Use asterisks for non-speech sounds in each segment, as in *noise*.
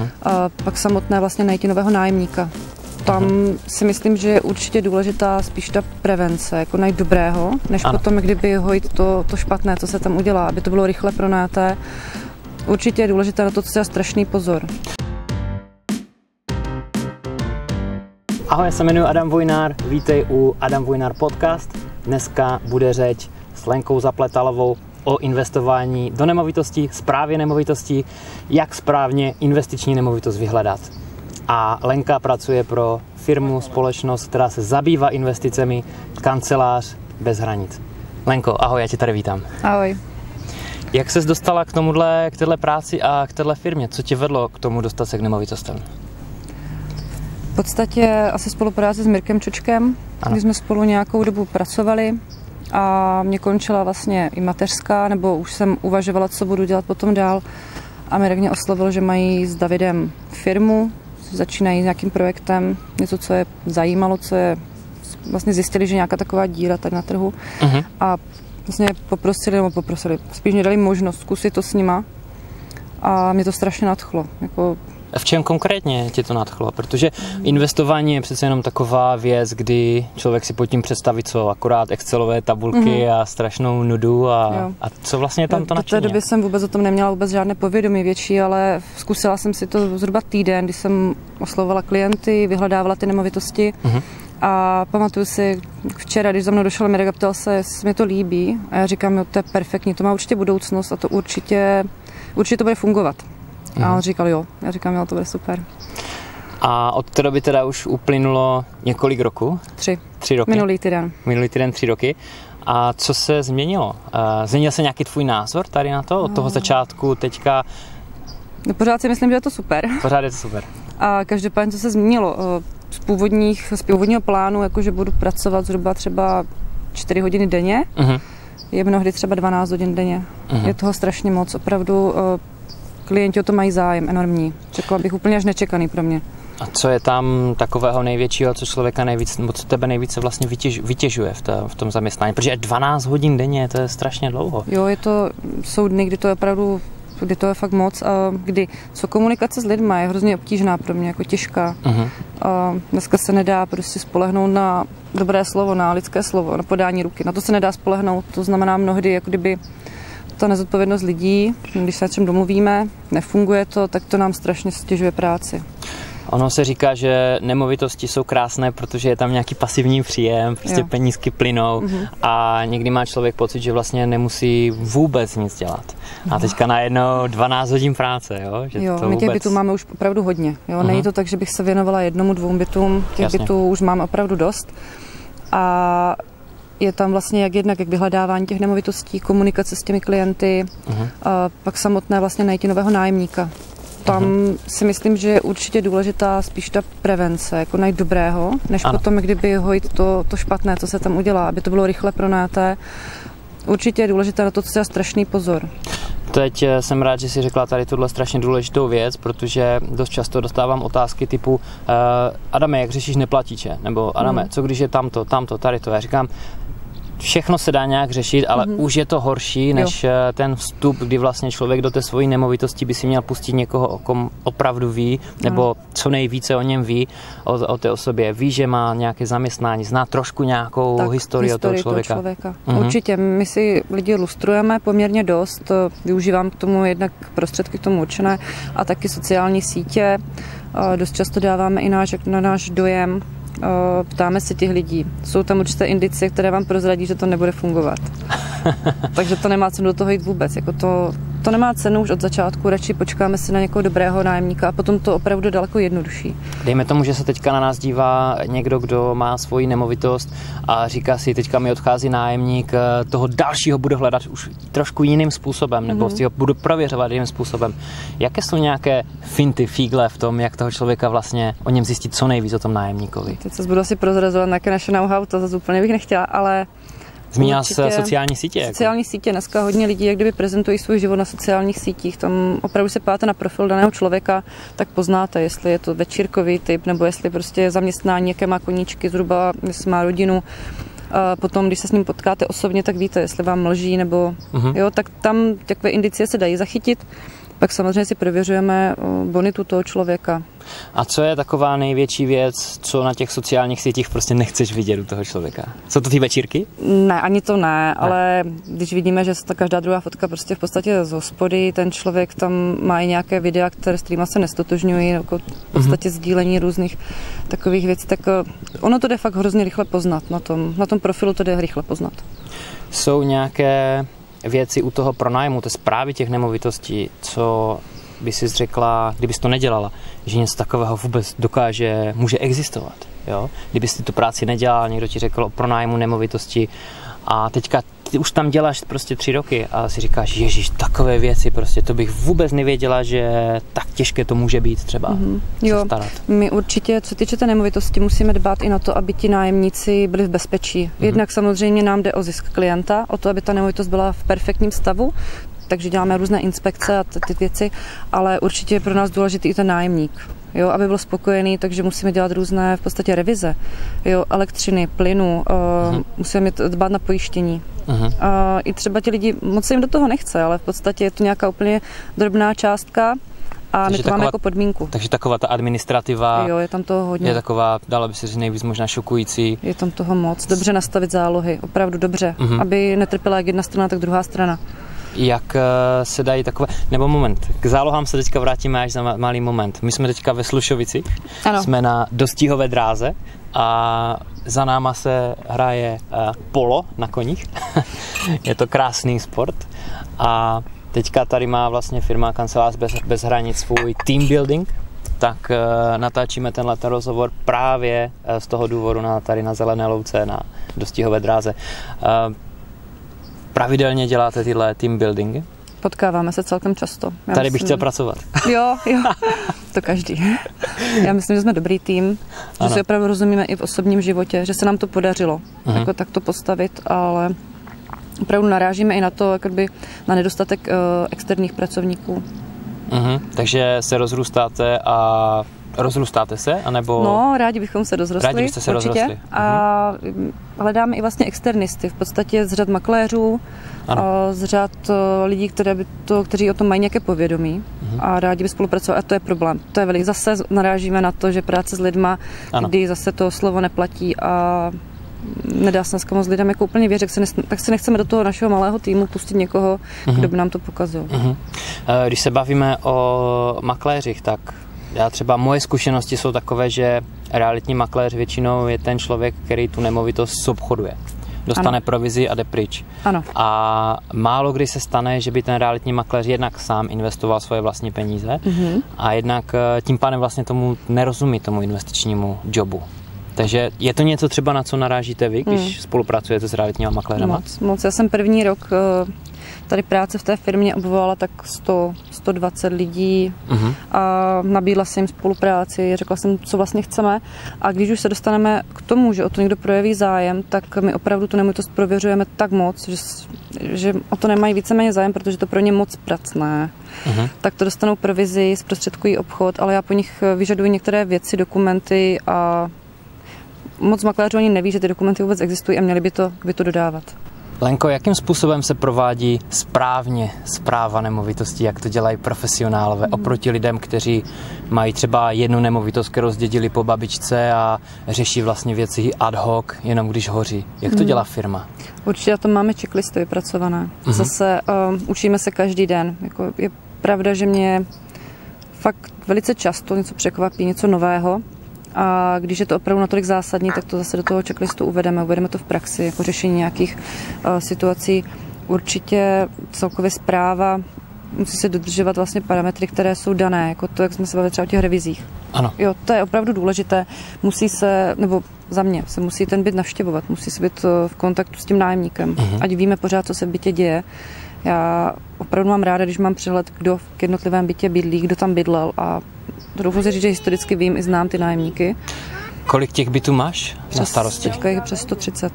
Uh-huh. A pak samotné vlastně najít nového nájemníka. Tam uh-huh. si myslím, že je určitě důležitá spíš ta prevence, jako najít dobrého, než ano. potom, kdyby hojit to, to špatné, co se tam udělá, aby to bylo rychle pronáté. Určitě je důležité na to, co je strašný pozor. Ahoj, já se jmenuji Adam Vojnár, vítej u Adam Vojnár podcast. Dneska bude řeč s Lenkou Zapletalovou o investování do nemovitostí, správě nemovitostí, jak správně investiční nemovitost vyhledat. A Lenka pracuje pro firmu, společnost, která se zabývá investicemi, kancelář bez hranic. Lenko, ahoj, já tě tady vítám. Ahoj. Jak ses dostala k tomuhle, k téhle práci a k téhle firmě? Co tě vedlo k tomu dostat se k nemovitostem? V podstatě asi spolupráce s Mirkem Čočkem, ano. kdy jsme spolu nějakou dobu pracovali a mě končila vlastně i mateřská, nebo už jsem uvažovala, co budu dělat potom dál. A Mirek mě oslovil, že mají s Davidem firmu, začínají s nějakým projektem, něco, co je zajímalo, co je vlastně zjistili, že nějaká taková díra tady na trhu uh-huh. a vlastně poprosili, nebo poprosili, spíš mě dali možnost zkusit to s nima a mě to strašně nadchlo. Jako v čem konkrétně tě to nadchlo? Protože investování je přece jenom taková věc, kdy člověk si pod tím představí co, akorát Excelové tabulky mm-hmm. a strašnou nudu a, a co vlastně tam to nadšení? Do té doby jsem vůbec o tom neměla vůbec žádné povědomí větší, ale zkusila jsem si to zhruba týden, kdy jsem oslovovala klienty, vyhledávala ty nemovitosti. Mm-hmm. A pamatuju si, včera, když za mnou došel Mirek a ptal se, jestli mi to líbí. A já říkám, jo, to je perfektní, to má určitě budoucnost a to určitě, určitě to bude fungovat. Mm. A on říkal jo. Já říkám, jo, to bude super. A od té doby teda už uplynulo několik roků? Tři. Tři roky? Minulý týden. Minulý týden tři roky. A co se změnilo? Uh, změnil se nějaký tvůj názor tady na to? Od toho začátku teďka? No pořád si myslím, že je to super. Pořád je to super. A každopádně, co se změnilo? Z, původních, z původního plánu, jakože budu pracovat zhruba třeba 4 hodiny denně, uh-huh. je mnohdy třeba 12 hodin denně. Uh-huh. Je toho strašně moc. Opravdu klienti o to mají zájem enormní. Řekla bych úplně až nečekaný pro mě. A co je tam takového největšího, co člověka nejvíc, nebo co tebe nejvíce vlastně vytěž, vytěžuje v, to, v tom zaměstnání? Protože 12 hodin denně, to je strašně dlouho. Jo, je to, jsou dny, kdy to je opravdu kdy to je fakt moc a kdy co komunikace s lidmi je hrozně obtížná pro mě, jako těžká. Uh-huh. A dneska se nedá prostě spolehnout na dobré slovo, na lidské slovo, na podání ruky. Na to se nedá spolehnout, to znamená mnohdy, jako kdyby ta nezodpovědnost lidí, když se na čem domluvíme, nefunguje to, tak to nám strašně stěžuje práci. Ono se říká, že nemovitosti jsou krásné, protože je tam nějaký pasivní příjem, prostě jo. penízky plynou mm-hmm. a někdy má člověk pocit, že vlastně nemusí vůbec nic dělat. A teďka najednou 12 hodin práce, jo? Že jo, to my těch vůbec... bytů máme už opravdu hodně. Jo? Mm-hmm. Není to tak, že bych se věnovala jednomu, dvou bytům, těch Jasně. bytů už mám opravdu dost. A je tam vlastně jak jednak jak vyhledávání těch nemovitostí, komunikace s těmi klienty, uh-huh. a pak samotné vlastně najít nového nájemníka. Tam uh-huh. si myslím, že je určitě důležitá spíš ta prevence, jako najít dobrého, než ano. potom, kdyby hojit to, to špatné, co se tam udělá, aby to bylo rychle pronáté. Určitě je důležité na to, co je strašný pozor. Teď eh, jsem rád, že si řekla tady tuhle strašně důležitou věc, protože dost často dostávám otázky typu uh, Adame, jak řešíš neplatíče? Nebo Adame, hmm. co když je tamto, tamto, tady to? Já říkám, všechno se dá nějak řešit, ale mm-hmm. už je to horší, než jo. Eh, ten vstup, kdy vlastně člověk do té svojí nemovitosti by si měl pustit někoho, o kom opravdu ví, nebo co nejvíce o něm ví, o, o té osobě. Ví, že má nějaké zaměstnání, zná trošku nějakou tak, historii, historii toho člověka. Toho člověka. Mm-hmm. Určitě, my si lidi lustrujeme poměrně dost, využívám k tomu jednak prostředky k tomu určené a taky sociální sítě. Dost často dáváme i náš, na náš dojem ptáme se těch lidí. Jsou tam určité indicie, které vám prozradí, že to nebude fungovat. *laughs* Takže to nemá cenu do toho jít vůbec. Jako to, to nemá cenu už od začátku, radši počkáme si na někoho dobrého nájemníka a potom to opravdu daleko jednodušší. Dejme tomu, že se teďka na nás dívá někdo, kdo má svoji nemovitost a říká si, teďka mi odchází nájemník, eh, toho dalšího budu hledat už trošku jiným způsobem, nebo mm-hmm. si ho budu prověřovat jiným způsobem. Jaké jsou nějaké finty, fígle v tom, jak toho člověka vlastně o něm zjistit co nejvíc o tom nájemníkovi? Teď se budu asi prozrazovat na naše know-how, to zase úplně bych nechtěla, ale Zmínila se sociální sítě? Jako? Sociální sítě. Dneska hodně lidí, jak kdyby prezentují svůj život na sociálních sítích. Tam opravdu se páte na profil daného člověka, tak poznáte, jestli je to večírkový typ, nebo jestli prostě je zaměstnání, jaké má koníčky, zhruba, jestli má rodinu. A potom, když se s ním potkáte osobně, tak víte, jestli vám mlží, nebo uh-huh. jo, tak tam takové indicie se dají zachytit. Pak samozřejmě si prověřujeme bonitu toho člověka. A co je taková největší věc, co na těch sociálních sítích prostě nechceš vidět u toho člověka? Jsou to ty večírky? Ne, ani to ne, ne. ale když vidíme, že ta každá druhá fotka prostě v podstatě z hospody, ten člověk tam má i nějaké videa, které s kterými se nestotožňují, jako v podstatě mm-hmm. sdílení různých takových věcí, tak eh, ono to jde fakt hrozně rychle poznat na tom, na tom profilu to jde rychle poznat. Jsou nějaké věci u toho pronájmu, té zprávy těch nemovitostí, co by si řekla, kdybys to nedělala, že něco takového vůbec dokáže, může existovat. Jo? Kdybys ty tu práci nedělal, někdo ti řekl o pronájmu nemovitosti a teďka ty už tam děláš prostě tři roky a si říkáš, ježíš, takové věci, prostě to bych vůbec nevěděla, že tak těžké to může být třeba mm-hmm. jo, starat. My určitě, co týče té nemovitosti, musíme dbát i na to, aby ti nájemníci byli v bezpečí. Mm-hmm. Jednak samozřejmě nám jde o zisk klienta, o to, aby ta nemovitost byla v perfektním stavu, takže děláme různé inspekce a ty, ty věci, ale určitě je pro nás důležitý i ten nájemník. Jo, aby byl spokojený, takže musíme dělat různé v podstatě revize. Jo, elektřiny, plynu, uh, uh-huh. musíme dbát na pojištění. Uh-huh. Uh, I třeba ti lidi, moc se jim do toho nechce, ale v podstatě je to nějaká úplně drobná částka, a takže my to taková, máme jako podmínku. Takže taková ta administrativa jo, je tam toho hodně. je taková, dalo by se říct, nejvíc možná šokující. Je tam toho moc. Dobře nastavit zálohy, opravdu dobře, uh-huh. aby netrpěla jak jedna strana, tak druhá strana jak eh, se dají takové, nebo moment, k zálohám se teďka vrátíme až za malý moment. My jsme teďka ve Slušovici, ano. jsme na dostihové dráze a za náma se hraje uh, polo na koních. *laughs* je to krásný sport a teďka tady má vlastně firma Kancelář bez, bez hranic svůj team building, tak uh, natáčíme tenhle rozhovor právě z toho důvodu na, tady na Zelené louce na dostihové dráze. Pravidelně děláte tyhle team buildingy? Potkáváme se celkem často. Já Tady myslím, bych chtěl pracovat. Jo, jo, *laughs* to každý. *laughs* Já myslím, že jsme dobrý tým, že ano. si opravdu rozumíme i v osobním životě, že se nám to podařilo uh-huh. jako takto postavit, ale opravdu narážíme i na to, jakoby, na nedostatek uh, externích pracovníků. Uh-huh. Takže se rozrůstáte a Rozrůstáte se, anebo... No, rádi bychom se rozrostli. Rádi byste se určitě. rozrostli. A mhm. hledáme i vlastně externisty, v podstatě z řad makléřů, ano. z řad eh, lidí, které by to, kteří o tom mají nějaké povědomí uh-huh. a rádi by spolupracovali. A to je problém. To je velik. Zase narážíme na to, že práce s lidma, ano. kdy zase to slovo neplatí a nedá se dneska moc lidem jako úplně věřit, tak, se tak si nechceme do toho našeho malého týmu pustit někoho, uh-huh. kdo by nám to pokazil. Uh-huh. Když se bavíme o makléřích, tak já třeba moje zkušenosti jsou takové, že realitní makléř většinou je ten člověk, který tu nemovitost obchoduje. Dostane ano. provizi a jde pryč. Ano. A málo kdy se stane, že by ten realitní makléř jednak sám investoval svoje vlastní peníze mm-hmm. a jednak eh, tím pádem vlastně tomu nerozumí tomu investičnímu jobu. Takže je to něco třeba, na co narážíte vy, když hmm. spolupracujete s realitníma makléřama? Moc, moc. Já jsem první rok eh, tady práce v té firmě obvolala tak 100, 120 lidí uh-huh. a nabídla jsem jim spolupráci, řekla jsem, co vlastně chceme a když už se dostaneme k tomu, že o to někdo projeví zájem, tak my opravdu tu nemovitost prověřujeme tak moc, že, že o to nemají víceméně zájem, protože to pro ně moc pracné. Uh-huh. Tak to dostanou provizi, zprostředkují obchod, ale já po nich vyžaduji některé věci, dokumenty a moc makléřů ani neví, že ty dokumenty vůbec existují a měli by to, by to dodávat. Lenko, jakým způsobem se provádí správně zpráva nemovitostí, jak to dělají profesionálové mm. oproti lidem, kteří mají třeba jednu nemovitost, kterou zdědili po babičce a řeší vlastně věci ad hoc, jenom když hoří. Jak to mm. dělá firma? Určitě to máme checklisty vypracované. Mm-hmm. Zase um, učíme se každý den. Jako je pravda, že mě fakt velice často něco překvapí, něco nového, a když je to opravdu natolik zásadní, tak to zase do toho checklistu uvedeme, uvedeme to v praxi jako řešení nějakých uh, situací. Určitě celkově zpráva musí se dodržovat vlastně parametry, které jsou dané, jako to, jak jsme se bavili třeba o těch revizích. Ano. Jo, to je opravdu důležité. Musí se, nebo za mě, se musí ten byt navštěvovat, musí se být v kontaktu s tím nájemníkem, uh-huh. ať víme pořád, co se v bytě děje. Já opravdu mám ráda, když mám přehled, kdo v jednotlivém bytě bydlí, kdo tam bydlel a doufám si říct, že historicky vím i znám ty nájemníky. Kolik těch bytů máš přes, na starosti? Teďka je přes 130.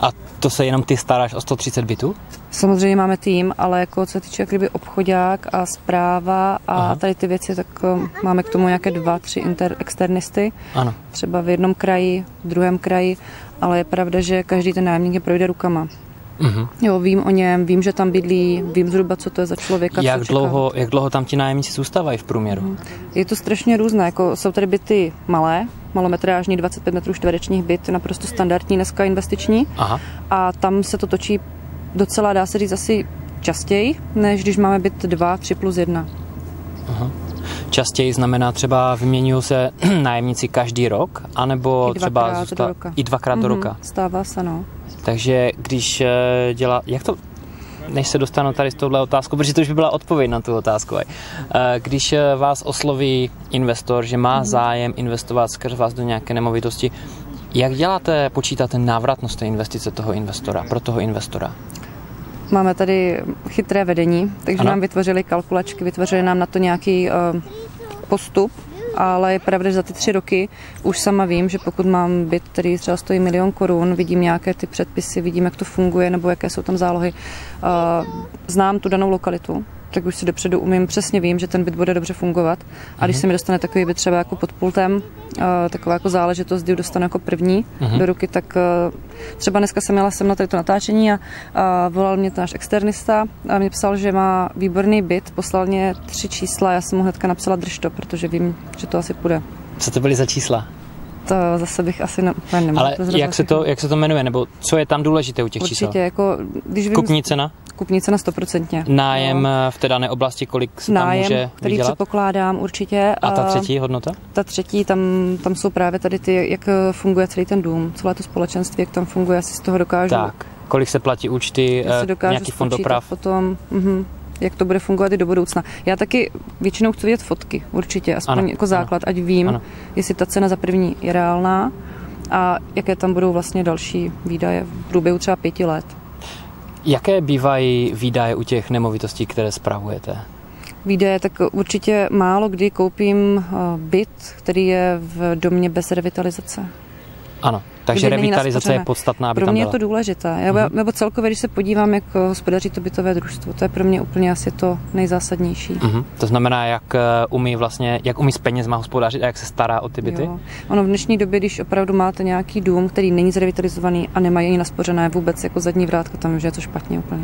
A to se jenom ty staráš o 130 bytů? Samozřejmě máme tým, ale jako co se týče kdyby obchodák a zpráva a Aha. tady ty věci, tak eh, máme k tomu nějaké dva, tři inter, externisty. Ano. Třeba v jednom kraji, v druhém kraji, ale je pravda, že každý ten nájemník je projde rukama. Mm-hmm. Jo, vím o něm, vím, že tam bydlí, vím zhruba, co to je za člověka. Jak, dlouho, jak dlouho tam ti nájemníci zůstávají v průměru? Mm-hmm. Je to strašně různé, jako jsou tady byty malé, malometrážní 25 metrů čtverečních byt, naprosto standardní dneska investiční. Aha. A tam se to točí docela, dá se říct, asi častěji, než když máme byt 2, 3 plus 1. Aha. Častěji znamená třeba vyměňují se *clears throat* nájemníci každý rok, anebo I třeba zůsta- do roka. i dvakrát mm-hmm. do roka. Stává se, no. Takže když eh, dělá, jak to, než se dostanu tady s touhle otázkou, protože to už by byla odpověď na tu otázku. Eh, Když eh, vás osloví investor, že má zájem investovat skrz vás do nějaké nemovitosti, jak děláte, počítáte návratnost té investice toho investora, pro toho investora? Máme tady chytré vedení, takže Ano. nám vytvořili kalkulačky, vytvořili nám na to nějaký postup, ale je pravda, že za ty tři roky už sama vím, že pokud mám byt, který třeba stojí milion korun, vidím nějaké ty předpisy, vidím, jak to funguje nebo jaké jsou tam zálohy, uh, znám tu danou lokalitu, tak už si dopředu umím, přesně vím, že ten byt bude dobře fungovat. A když se mi dostane takový byt třeba jako pod pultem, uh, taková jako záležitost, kdy dostanu jako první do ruky, tak uh, třeba dneska jsem měla sem na tady to natáčení a, a volal mě náš externista a mě psal, že má výborný byt, poslal mě tři čísla, já jsem mu hnedka napsala drž to, protože vím, že to asi půjde. Co to byly za čísla? To zase bych asi ne, ne, nemohla Ale prozrazovat jak se, to, jak se to jmenuje, nebo co je tam důležité u těch Určitě, čísel? jako, když vím, Kupní cena? kupní cena stoprocentně. Nájem eh, v té dané oblasti, kolik se tam Nájem, může který vydělat? předpokládám určitě. A ta třetí hodnota? Ta třetí, tam, tam jsou právě tady ty, jak eh, funguje celý ten dům, celé to společenství, jak tam funguje, asi z toho dokážu, Tak, kolik se platí účty, eh, nějaký fond doprav? potom, mhm, jak to bude fungovat i do budoucna. Já taky většinou chci vidět fotky, určitě, aspoň Ano, jako základ, ať vím, ano. jestli ta cena za první je reálná a jaké tam budou vlastně další výdaje v průběhu třeba pěti let. Jaké bývají výdaje u těch nemovitostí, které spravujete? Výdaje, tak určitě málo kdy koupím eh, byt, který je v domě bez revitalizace. Ano, takže revitalizace je podstatná, aby Pro tam mě je byla. to důležité. Já, Mhm. Nebo celkově, když se podívám, jak eh, hospodaří to bytové družstvo, to je pro mě úplně asi to nejzásadnější. Mhm. To znamená, jak eh, umí vlastně, jak umí s penězma hospodařit a jak se stará o ty byty? Jo. Ono v dnešní době, když opravdu máte nějaký dům, který není zrevitalizovaný a nemají ani naspořené vůbec jako zadní vrátka, tam už je to špatně úplně.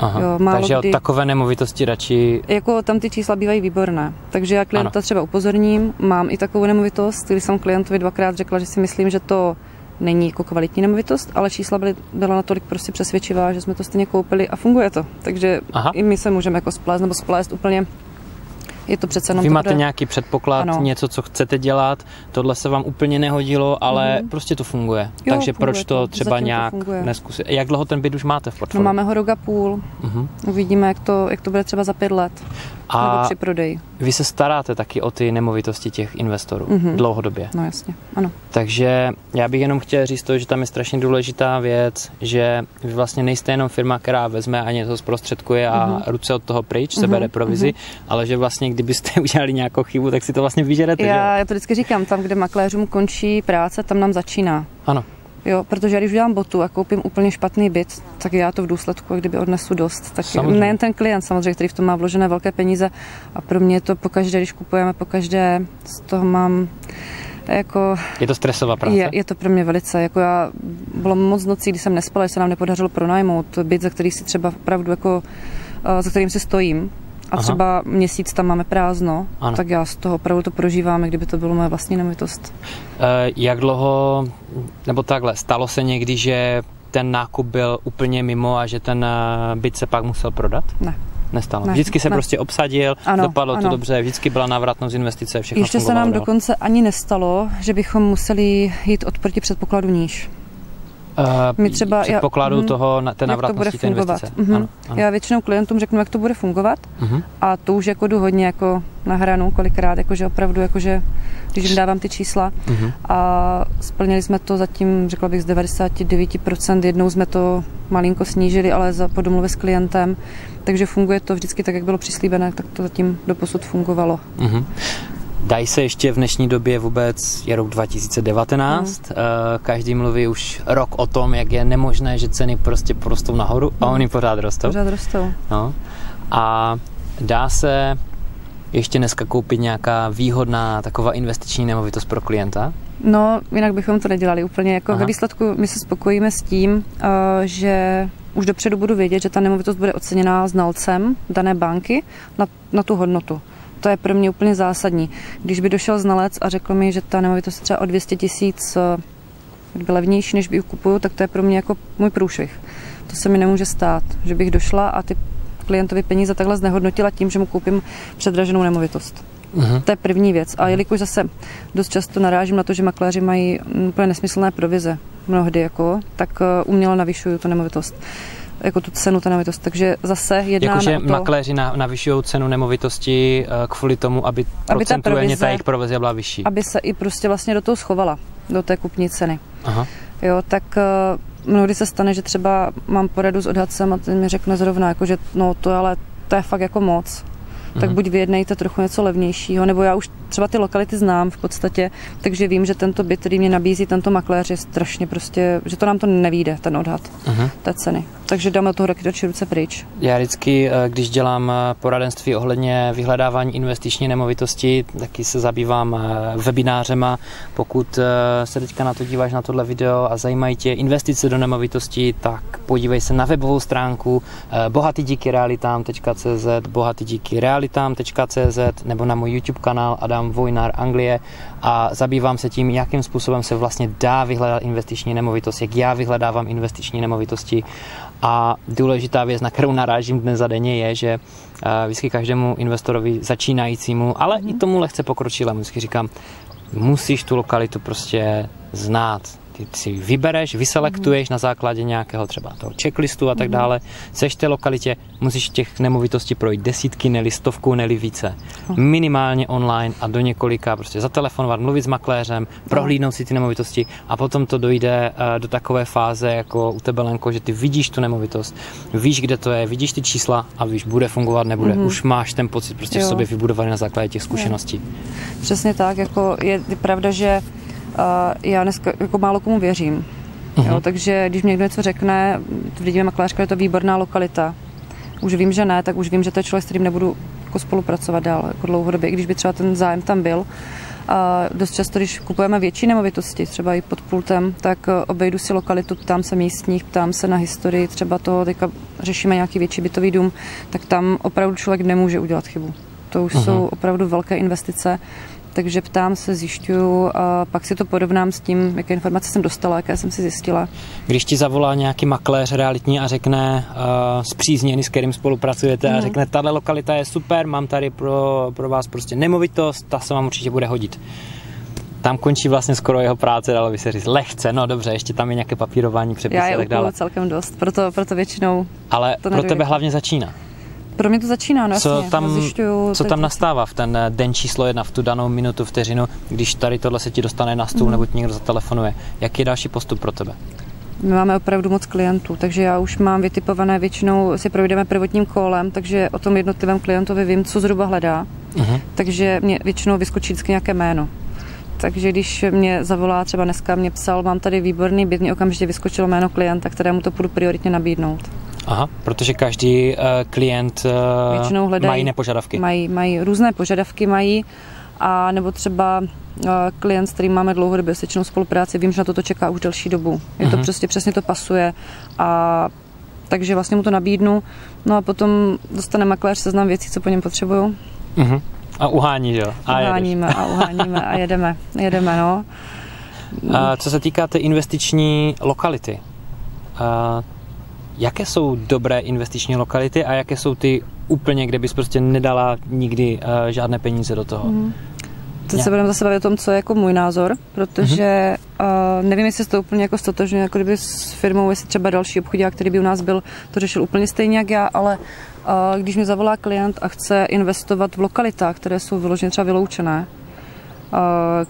Aha. Jo, málo takže kdy- od takové nemovitosti radši... Jako tam ty čísla bývají výborné. Takže já klienta Ano. třeba upozorním, mám i takovou nemovitost, kdy jsem klientovi dvakrát řekla, že si myslím, že to není jako kvalitní nemovitost, ale čísla byly, byla natolik prostě přesvědčivá, že jsme to stejně koupili a funguje to. Takže Aha. i my se můžeme jako splést nebo splést úplně. Je to přece jenom Vy to, máte kdo- nějaký předpoklad, Ano. něco, co chcete dělat, tohle se vám úplně nehodilo, ale Mhm. prostě to funguje. Jo, takže funguje proč to. to třeba Zatím to nějak funguje. neskusit? Jak dlouho ten byt už máte v No portfoliu? máme ho rok a půl, Mhm. uvidíme, jak to, jak to bude třeba za pět let. Nebo A při prodeji. vy se staráte taky o ty nemovitosti těch investorů Mhm. dlouhodobě. No jasně, ano. Takže já bych jenom chtěl říct to, že tam je strašně důležitá věc, že vy vlastně nejste jenom firma, která vezme a něco zprostředkuje a Mhm. ruce od toho pryč, se bere provizi, ale že vlastně kdybyste *laughs* udělali nějakou chybu, tak si to vlastně vyžerete. že? Já, já to vždycky říkám, tam, kde makléřům končí práce, tam nám začíná. Ano. Jo, protože když udělám botu a koupím úplně špatný byt, tak já to v důsledku kdyby odnesu dost. Tak Samozřejmě. nejen ten klient samozřejmě, který v tom má vložené velké peníze a pro mě je to pokaždé, když kupujeme, pokaždé z toho mám jako, Je to stresová práce? je, je, to pro mě velice, jako já, bylo moc nocí, kdy jsem nespala, že se nám nepodařilo pronajmout byt, za který si třeba opravdu jako, eh, za kterým si stojím a Aha. třeba měsíc tam máme prázdno, Ano. tak já z toho opravdu to prožívám, kdyby to bylo moje vlastní nemovitost. Eh, Jak dlouho, nebo takhle, stalo se někdy, že ten nákup byl úplně mimo a že ten eh, byt se pak musel prodat? Ne. Nestalo. Ne, vždycky se ne. prostě obsadil, Ano, dopadlo to ano. dobře, vždycky byla návratnost investice, všechno Ještě se nám dál. dokonce ani nestalo, že bychom museli jít od proti předpokladu níž. Uh, My třeba- předpokladu já- mhm. toho, na té jak to bude návratnosti té fungovat. investice. Mhm. Ano, ano. Já většinou klientům řeknu, jak to bude fungovat Mhm. a to už jako jdu hodně jako na hranu kolikrát, jakože opravdu, jakože, když jim dávám ty čísla Mhm. a splnili jsme to zatím, řekla bych, z 99%, jednou jsme to malinko snížili, ale za, po domluvě s klientem, takže funguje to vždycky tak, jak bylo přislíbené, tak to zatím doposud fungovalo. Mhm. Dají se ještě v dnešní době vůbec, je rok 2019, Mhm. mm. každý mluví už rok o tom, jak je nemožné, že ceny prostě porostou nahoru a Mhm. oni pořád rostou. Pořád rostou. No. A dá se ještě dneska koupit nějaká výhodná taková investiční nemovitost pro klienta? No, jinak bychom to nedělali úplně. Jako Aha. ve výsledku my se spokojíme s tím, uh, že už dopředu budu vědět, že ta nemovitost bude oceněná znalcem dané banky na, na tu hodnotu. To je pro mě úplně zásadní. Když by došel znalec a řekl mi, že ta nemovitost je třeba o 200 tisíc eh, levnější, než by ji kupuju, tak to je pro mě jako můj průšvih. To se mi nemůže stát, že bych došla a ty klientovi peníze takhle znehodnotila tím, že mu koupím předraženou nemovitost. Uh-huh. To je první věc. A jelikož zase dost často narážím na to, že makléři mají úplně nesmyslné provize mnohdy, jako, tak eh, uměle navyšuju tu nemovitost jako tu cenu té nemovitosti. Takže zase jednáme Jakože to, makléři navyšují cenu nemovitosti eh, kvůli tomu, aby, aby procentuálně ta, ta jejich provize byla vyšší. Aby se i prostě vlastně do toho schovala, do té kupní ceny. Aha. Jo, tak eh, mnohdy se stane, že třeba mám poradu s odhadcem a ten mi řekne zrovna, jako, že no to ale to je fakt jako moc tak mhm. buď vyjednejte trochu něco levnějšího, nebo já už třeba ty lokality znám v podstatě, takže vím, že tento byt, který mě nabízí tento makléř, je strašně prostě, že to nám to nevíde, ten odhad uh-huh. té ceny. Takže dáme toho taky ruce pryč. Já vždycky, eh, když dělám eh, poradenství ohledně vyhledávání investiční nemovitosti, taky se zabývám eh, webinářema. Pokud se teďka na to díváš na tohle video a zajímají tě investice do nemovitosti, tak podívej se na webovou stránku bohatydíkyrealitám.cz bohatydíkyrealitám.cz nebo na můj YouTube kanál Adam Vojnar Anglie a zabývám se tím, jakým způsobem se vlastně dá vyhledat investiční nemovitost, jak já vyhledávám investiční nemovitosti a důležitá věc, na kterou narážím dnes za denně, je, že uh, vždycky každému investorovi začínajícímu, ale mm. i tomu lehce pokročilému, vždycky říkám, musíš tu lokalitu prostě znát, ty si vybereš, vyselektuješ mm. na základě nějakého třeba toho checklistu a tak mm. dále, seš té lokalitě, musíš těch nemovitostí projít desítky, neli stovku, neli více. Mm. Minimálně online a do několika, prostě zatelefonovat, mluvit s makléřem, prohlídnout si ty nemovitosti a potom to dojde uh, do takové fáze, jako u tebe Lenko, že ty vidíš tu nemovitost, víš, kde to je, vidíš ty čísla a víš, bude fungovat, nebude. Mm. Už máš ten pocit prostě jo. v sobě vybudovaný na základě těch zkušeností. Je. Přesně tak, jako je pravda, že já dneska jako málo komu věřím. Uh-huh. Jo, takže když mě někdo něco řekne, vidíme makléřka, je to výborná lokalita. Už vím, že ne, tak už vím, že to je člověk, s kterým nebudu jako spolupracovat dál jako dlouhodobě, když by třeba ten zájem tam byl. A dost často, když kupujeme větší nemovitosti, třeba i pod pultem, tak obejdu si lokalitu, ptám se místních, ptám se na historii, třeba to, teďka řešíme nějaký větší bytový dům, tak tam opravdu člověk nemůže udělat chybu. To už uh-huh. jsou opravdu velké investice takže ptám se, zjišťuju a pak si to porovnám s tím, jaké informace jsem dostala, jaké jsem si zjistila. Když ti zavolá nějaký makléř realitní a řekne uh, zpřízněný, s kterým spolupracujete mm. a mhm. řekne, tahle lokalita je super, mám tady pro, pro vás prostě nemovitost, ta se vám určitě bude hodit. Tam končí vlastně skoro jeho práce, dalo by se říct. Lehce, no dobře, ještě tam je nějaké papírování, přepisy a tak dále. celkem dost, proto, proto většinou Ale to pro tebe hlavně začíná. Pro mě to začíná, no co jasně, tam, zjišťuju, co tam nastává v ten eh, den číslo jedna, v tu danou minutu, vteřinu, když tady tohle se ti dostane na stůl mm. nebo ti někdo zatelefonuje. Jaký je další postup pro tebe? My máme opravdu moc klientů, takže já už mám vytipované, většinou si projdeme prvotním kolem, takže o tom jednotlivém klientovi vím, co zhruba hledá. Uh-huh. Takže mě většinou vyskočí vždycky nějaké jméno. Takže když mě zavolá, třeba dneska mě psal, mám tady výborný byt, mě okamžitě vyskočilo jméno klienta, kterému to budu prioritně nabídnout. Aha, protože každý uh, klient uh, Většinou hledají, mají jiné požadavky. Mají, mají různé požadavky, mají a nebo třeba uh, klient, s kterým máme dlouhodobě sečnou spolupráci, vím, že na toto čeká už delší dobu. Je uh-huh. to mhm. prostě přesně to pasuje a takže vlastně mu to nabídnu, no a potom dostane makléř seznam věcí, co po něm potřebuju. Uh-huh. A uhání, jo? A uháníme jedeš. a uháníme a jedeme, jedeme, no. A co se týká té investiční lokality, a jaké jsou dobré investiční lokality a jaké jsou ty úplně, kde bys prostě nedala nikdy uh, žádné peníze do toho. Mm. Teď se budeme zase bavit o tom, co je jako můj názor, protože mm-hmm. uh, nevím, jestli to úplně jako stotožňuje, jako kdyby s firmou, jestli třeba další obchodák, který by u nás byl, to řešil úplně stejně jak já, ale uh, když mi zavolá klient a chce investovat v lokalitách, které jsou vyloženě třeba vyloučené, uh,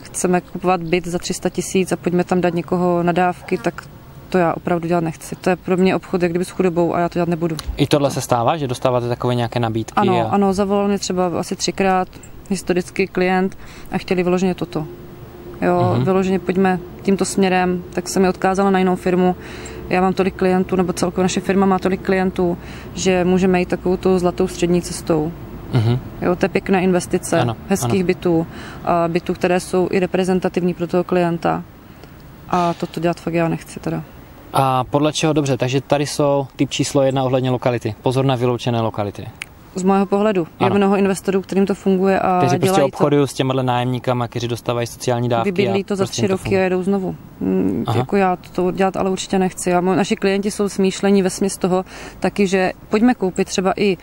chceme kupovat byt za 300 tisíc a pojďme tam dát někoho na dávky, tak to já opravdu dělat nechci. To je pro mě obchod jak kdyby s chudobou a já to dělat nebudu. I tohle se stává, že dostáváte takové nějaké nabídky? Ano, a... ano, zavolal mě třeba asi třikrát historický klient a chtěli vyloženě toto. Jo, uh-huh. vyloženě pojďme tímto směrem, tak jsem mi odkázala na jinou firmu. Já mám tolik klientů, nebo celkově naše firma má tolik klientů, že můžeme jít takovou tou zlatou střední cestou. Uh-huh. Jo, to je pěkné investice, ano, hezkých ano. bytů, a bytů, které jsou i reprezentativní pro toho klienta. A toto dělat fakt já nechci teda. A podle čeho dobře, takže tady jsou typ číslo jedna ohledně lokality. Pozor na vyloučené lokality. Z mého pohledu. Je Ano. mnoho investorů, kterým to funguje a Kteří prostě obchodují s těma nájemníkama, kteří dostávají sociální dávky. Vybydlí to za prostě tři roky a jedou znovu. Mm, Aha. Jako já to dělat ale určitě nechci. A naši klienti jsou smýšlení ve smyslu toho taky, že pojďme koupit třeba i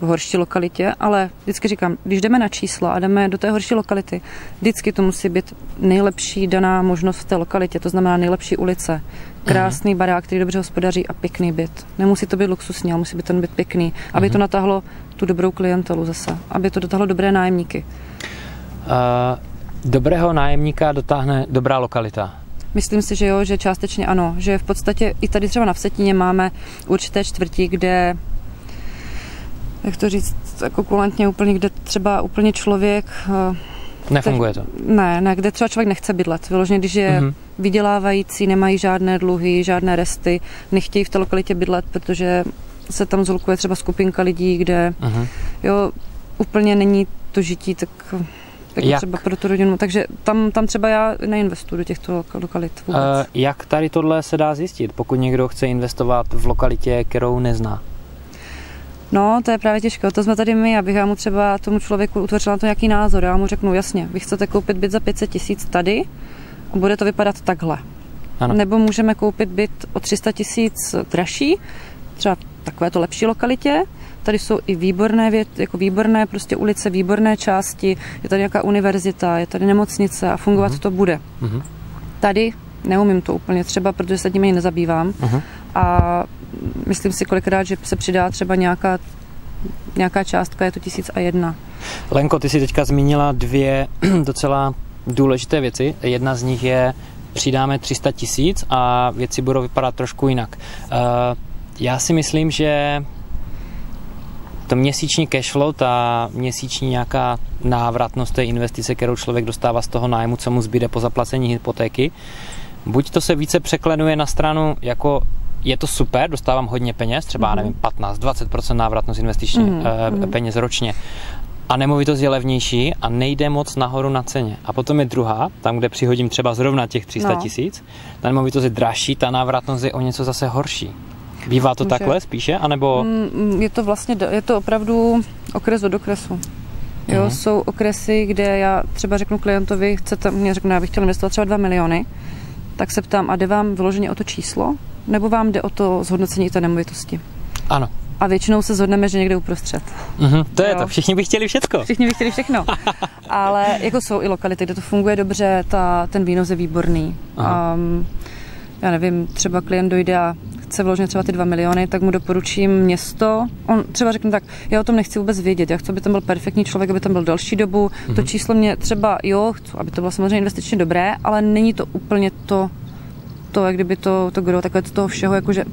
v horší lokalitě, ale vždycky říkám, když jdeme na čísla a jdeme do té horší lokality, vždycky to musí být nejlepší daná možnost v té lokalitě, to znamená nejlepší ulice, krásný barák, který dobře hospodaří a pěkný byt. Nemusí to být luxusní, ale musí být ten byt pěkný, aby to natáhlo tu dobrou klientelu zase, aby to dotáhlo dobré nájemníky. Uh, dobrého nájemníka dotáhne dobrá lokalita. Myslím si, že jo, že částečně ano, že v podstatě i tady třeba na Vsetíně máme určité čtvrti, kde jak to říct, jako kulantně úplně, kde třeba úplně člověk, eh, Nefunguje to. ne, ne, kde třeba člověk nechce bydlet. Vyloženě, když je Mhm. mm-hmm. vydělávající, nemají žádné dluhy, žádné resty, nechtějí v té lokalitě bydlet, protože se tam zolkuje třeba skupinka lidí, kde Uh-huh. jo, úplně není to žití tak jako Jak? třeba pro tu rodinu. Takže tam, tam třeba já neinvestuju do těchto loka- lokalit vůbec. Uh, jak tady tohle se dá zjistit, pokud někdo chce investovat v lokalitě, kterou nezná? No, to je právě těžké. To jsme tady my, abych já mu třeba tomu člověku utvořila na to nějaký názor. Já mu řeknu, jasně, vy chcete koupit byt za 500 tisíc tady a bude to vypadat takhle. Ano. Nebo můžeme koupit byt o 300 tisíc dražší, třeba v takovéto lepší lokalitě. Tady jsou i výborné, vět, jako výborné prostě ulice, výborné části, je tady nějaká univerzita, je tady nemocnice a fungovat Mhm. to bude. Mhm. Tady neumím to úplně třeba, protože se tím ani nezabývám Mhm. a myslím si kolikrát, že se přidá třeba nějaká, nějaká částka, je to tisíc a jedna. Lenko, ty si teďka zmínila dvě *clears throat* docela důležité věci. Jedna z nich je, přidáme 300 tisíc a věci budou vypadat trošku jinak. Uh, já si myslím, že to měsíční cashflow, ta měsíční nějaká návratnost té investice, kterou člověk dostává z toho nájmu, co mu zbyde po zaplacení hypotéky, buď to se více překlenuje na stranu jako je to super, dostávám hodně peněz, třeba, mm-hmm. nevím, 15-20% návratnost investičních Mhm, mm-hmm. mhm. peněz ročně. A nemovitost je levnější a nejde moc nahoru na ceně. A potom je druhá, tam, kde přihodím třeba zrovna těch 300 No. tisíc, ta nemovitost je dražší, ta návratnost je o něco zase horší. Bývá to Může. takhle spíše, anebo... Mm, Je to vlastně, je to opravdu okres od okresu. Jo, Mhm. jsou okresy, kde já třeba řeknu klientovi, chcete, mě řekne, já bych chtěl investovat třeba 2 miliony, tak se ptám, a jde vám vyloženě o to číslo, nebo vám jde o to zhodnocení té nemovitosti? Ano. A většinou se zhodneme, že někde uprostřed. Mhm, to je Jo. to, všichni by chtěli všecko. Všichni by chtěli všechno. *laughs* Ale jako jsou i lokality, kde to funguje dobře, ta, ten výnos je výborný. Aha. Um, já nevím, třeba klient dojde a chce vložit třeba ty dva miliony, tak mu doporučím město. On třeba řekne tak, já o tom nechci vůbec vědět, já chci, aby tam byl perfektní člověk, aby tam byl další dobu. Mm-hmm. To číslo mě třeba, jo, chci, aby to bylo samozřejmě investičně dobré, ale není to úplně to, to jak kdyby to, to gro, takové to toho všeho, jakože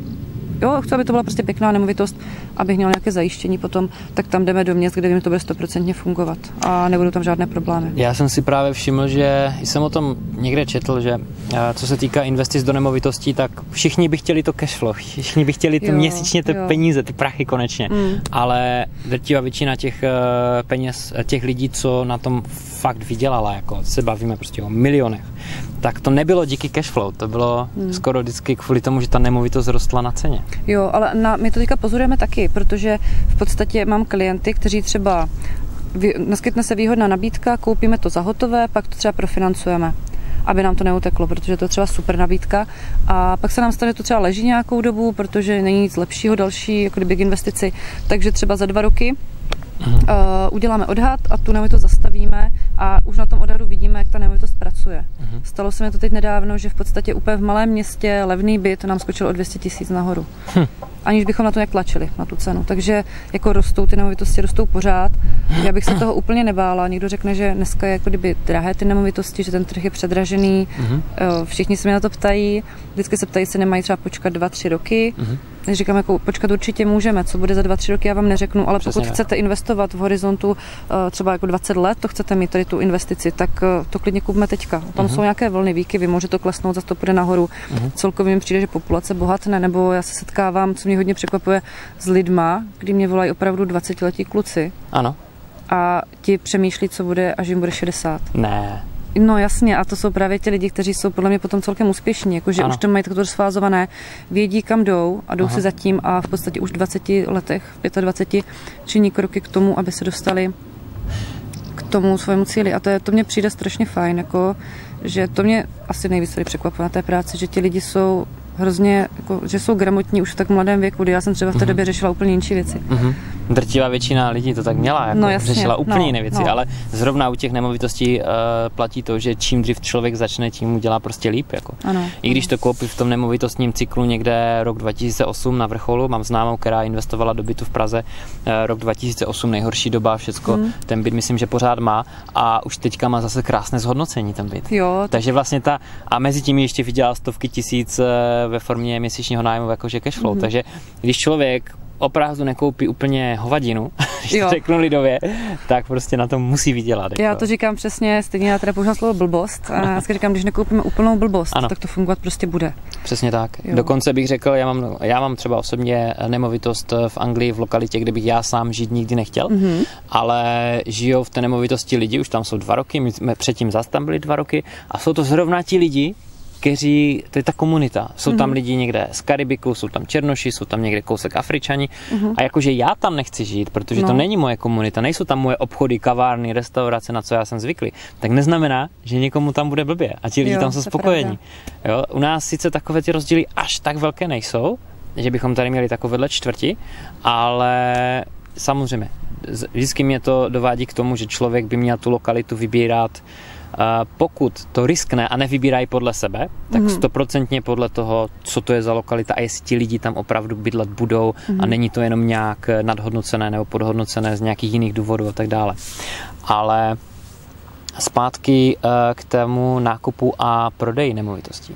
jo, chci, aby to byla prostě pěkná nemovitost, abych měl nějaké zajištění potom, tak tam jdeme do měst, kde vím, že to bude stoprocentně fungovat a nebudou tam žádné problémy. Já jsem si právě všiml, že jsem o tom někde četl, že eh, co se týká investic do nemovitostí, tak všichni by chtěli to cashflow, všichni by chtěli to Jo, měsíčně ty jo. peníze, ty prachy konečně, Mm. ale drtivá většina těch eh, peněz, těch lidí, co na tom fakt vydělala, jako se bavíme prostě o milionech, tak to nebylo díky cashflow, to bylo Hmm. skoro vždycky kvůli tomu, že ta nemovitost rostla na ceně. Jo, ale na, my to teďka pozorujeme taky, protože v podstatě mám klienty, kteří třeba vy, naskytne se výhodná nabídka, koupíme to za hotové, pak to třeba profinancujeme aby nám to neuteklo, protože to je třeba super nabídka. A pak se nám stane, že to třeba leží nějakou dobu, protože není nic lepšího další, jako kdyby k investici. Takže třeba za dva roky uh, uděláme odhad a tu nemovitost zastavíme a už na tom odhadu vidíme, jak ta nemovitost pracuje. Mhm. Stalo se mi to teď nedávno, že v podstatě úplně v malém městě levný byt nám skočil o 200 tisíc nahoru. Hm. Aniž bychom na to nějak tlačili, na tu cenu. Takže jako rostou ty nemovitosti, rostou pořád. Já bych se toho úplně nebála. Někdo řekne, že dneska je jako kdyby drahé ty nemovitosti, že ten trh je předražený. Mhm. Eh, Všichni se mě na to ptají. Vždycky se ptají, jestli nemají třeba počkat dva, tři roky. Mhm. Říkám, jako počkat určitě můžeme, co bude za dva, tři roky, já vám neřeknu, ale Přesně pokud tak. chcete investovat v horizontu eh, třeba jako 20 let, to chcete mít tady tu investici, tak eh, to klidně kupme teďka. Tam Mhm. jsou nějaké vlny, výkyvy, může to klesnout, zase to půjde nahoru. Mhm. Celkově mi přijde, že populace bohatne, nebo já se setkávám, co mě hodně překvapuje, s lidma, kdy mě volají opravdu 20-letí kluci Ano. a ti přemýšlí, co bude, až jim bude 60. Ne. No jasně, a to jsou právě ti lidi, kteří jsou podle mě potom celkem úspěšní, jakože už to mají takto rozfázované, vědí, kam jdou a jdou Aha. si zatím a v podstatě už v 20 letech, 25 činí kroky k tomu, aby se dostali k tomu svému cíli. A to, je, to mně přijde strašně fajn, jako, že to mě asi nejvíc tady překvapilo na té práci, že ti lidi jsou hrozně, jako, že jsou gramotní už v tak mladém věku, kdy já jsem třeba v té mm-hmm. době řešila úplně jiné věci. Mm-hmm. Drtivá většina lidí to tak měla, jako no, jasně, řešila úplně no, jiné věci, no. ale zrovna u těch nemovitostí uh, platí to, že čím dřív člověk začne, tím udělá prostě líp. Jako. Ano, I když to koupí v tom nemovitostním cyklu někde rok 2008 na vrcholu, mám známou, která investovala do bytu v Praze uh, rok 2008, nejhorší doba, všecko, mm. ten byt myslím, že pořád má a už teďka má zase krásné zhodnocení ten byt. Jo. Takže vlastně ta, a mezi tím ještě vydělala stovky tisíc uh, ve formě měsíčního nájmu jakože cashflow. Mm-hmm. Takže když člověk opravdu nekoupí úplně hovadinu, *laughs* když to řeknu lidově, tak prostě na tom musí vydělat. Jako. Já to říkám přesně, stejně já teda používám slovo blbost a *laughs* já říkám, když nekoupíme úplnou blbost, ano. tak to fungovat prostě bude. Přesně tak. Jo. Dokonce bych řekl, já mám, já mám třeba osobně nemovitost v Anglii, v lokalitě, kde bych já sám žít nikdy nechtěl, mm-hmm. ale žijou v té nemovitosti lidi, už tam jsou dva roky, my jsme předtím zase tam byli dva roky a jsou to zrovna ti lidi, kteří, to je ta komunita. Jsou mm-hmm. tam mhm. lidi někde z Karibiku, jsou tam Černoši, jsou tam někde kousek Afričani. Mm-hmm. A jakože já tam nechci žít, protože no. to není moje komunita, nejsou tam moje obchody, kavárny, restaurace, na co já jsem zvyklý. Tak neznamená, že někomu tam bude blbě a ti lidi jo, tam jsou spokojení. Jo? U nás sice takové ty rozdíly až tak velké nejsou, že bychom tady měli takovéhle čtvrti, ale samozřejmě vždycky mě to dovádí k tomu, že člověk by měl tu lokalitu vybírat pokud to riskne a nevybírají podle sebe, tak mhm. stoprocentně mm. podle toho, co to je za lokalita a jestli ti lidi tam opravdu bydlet budou mm. a není to jenom nějak nadhodnocené nebo podhodnocené z nějakých jiných důvodů a tak dále. Ale zpátky eh, k tému nákupu a prodeji nemovitostí.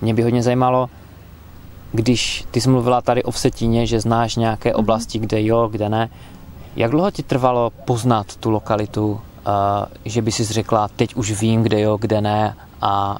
Mě by hodně zajímalo, když ty jsi mluvila tady o Vsetíně, že znáš nějaké mhm. oblasti, kde jo, kde ne, jak dlouho ti trvalo poznat tu lokalitu, že by si řekla, teď už vím, kde jo, kde ne a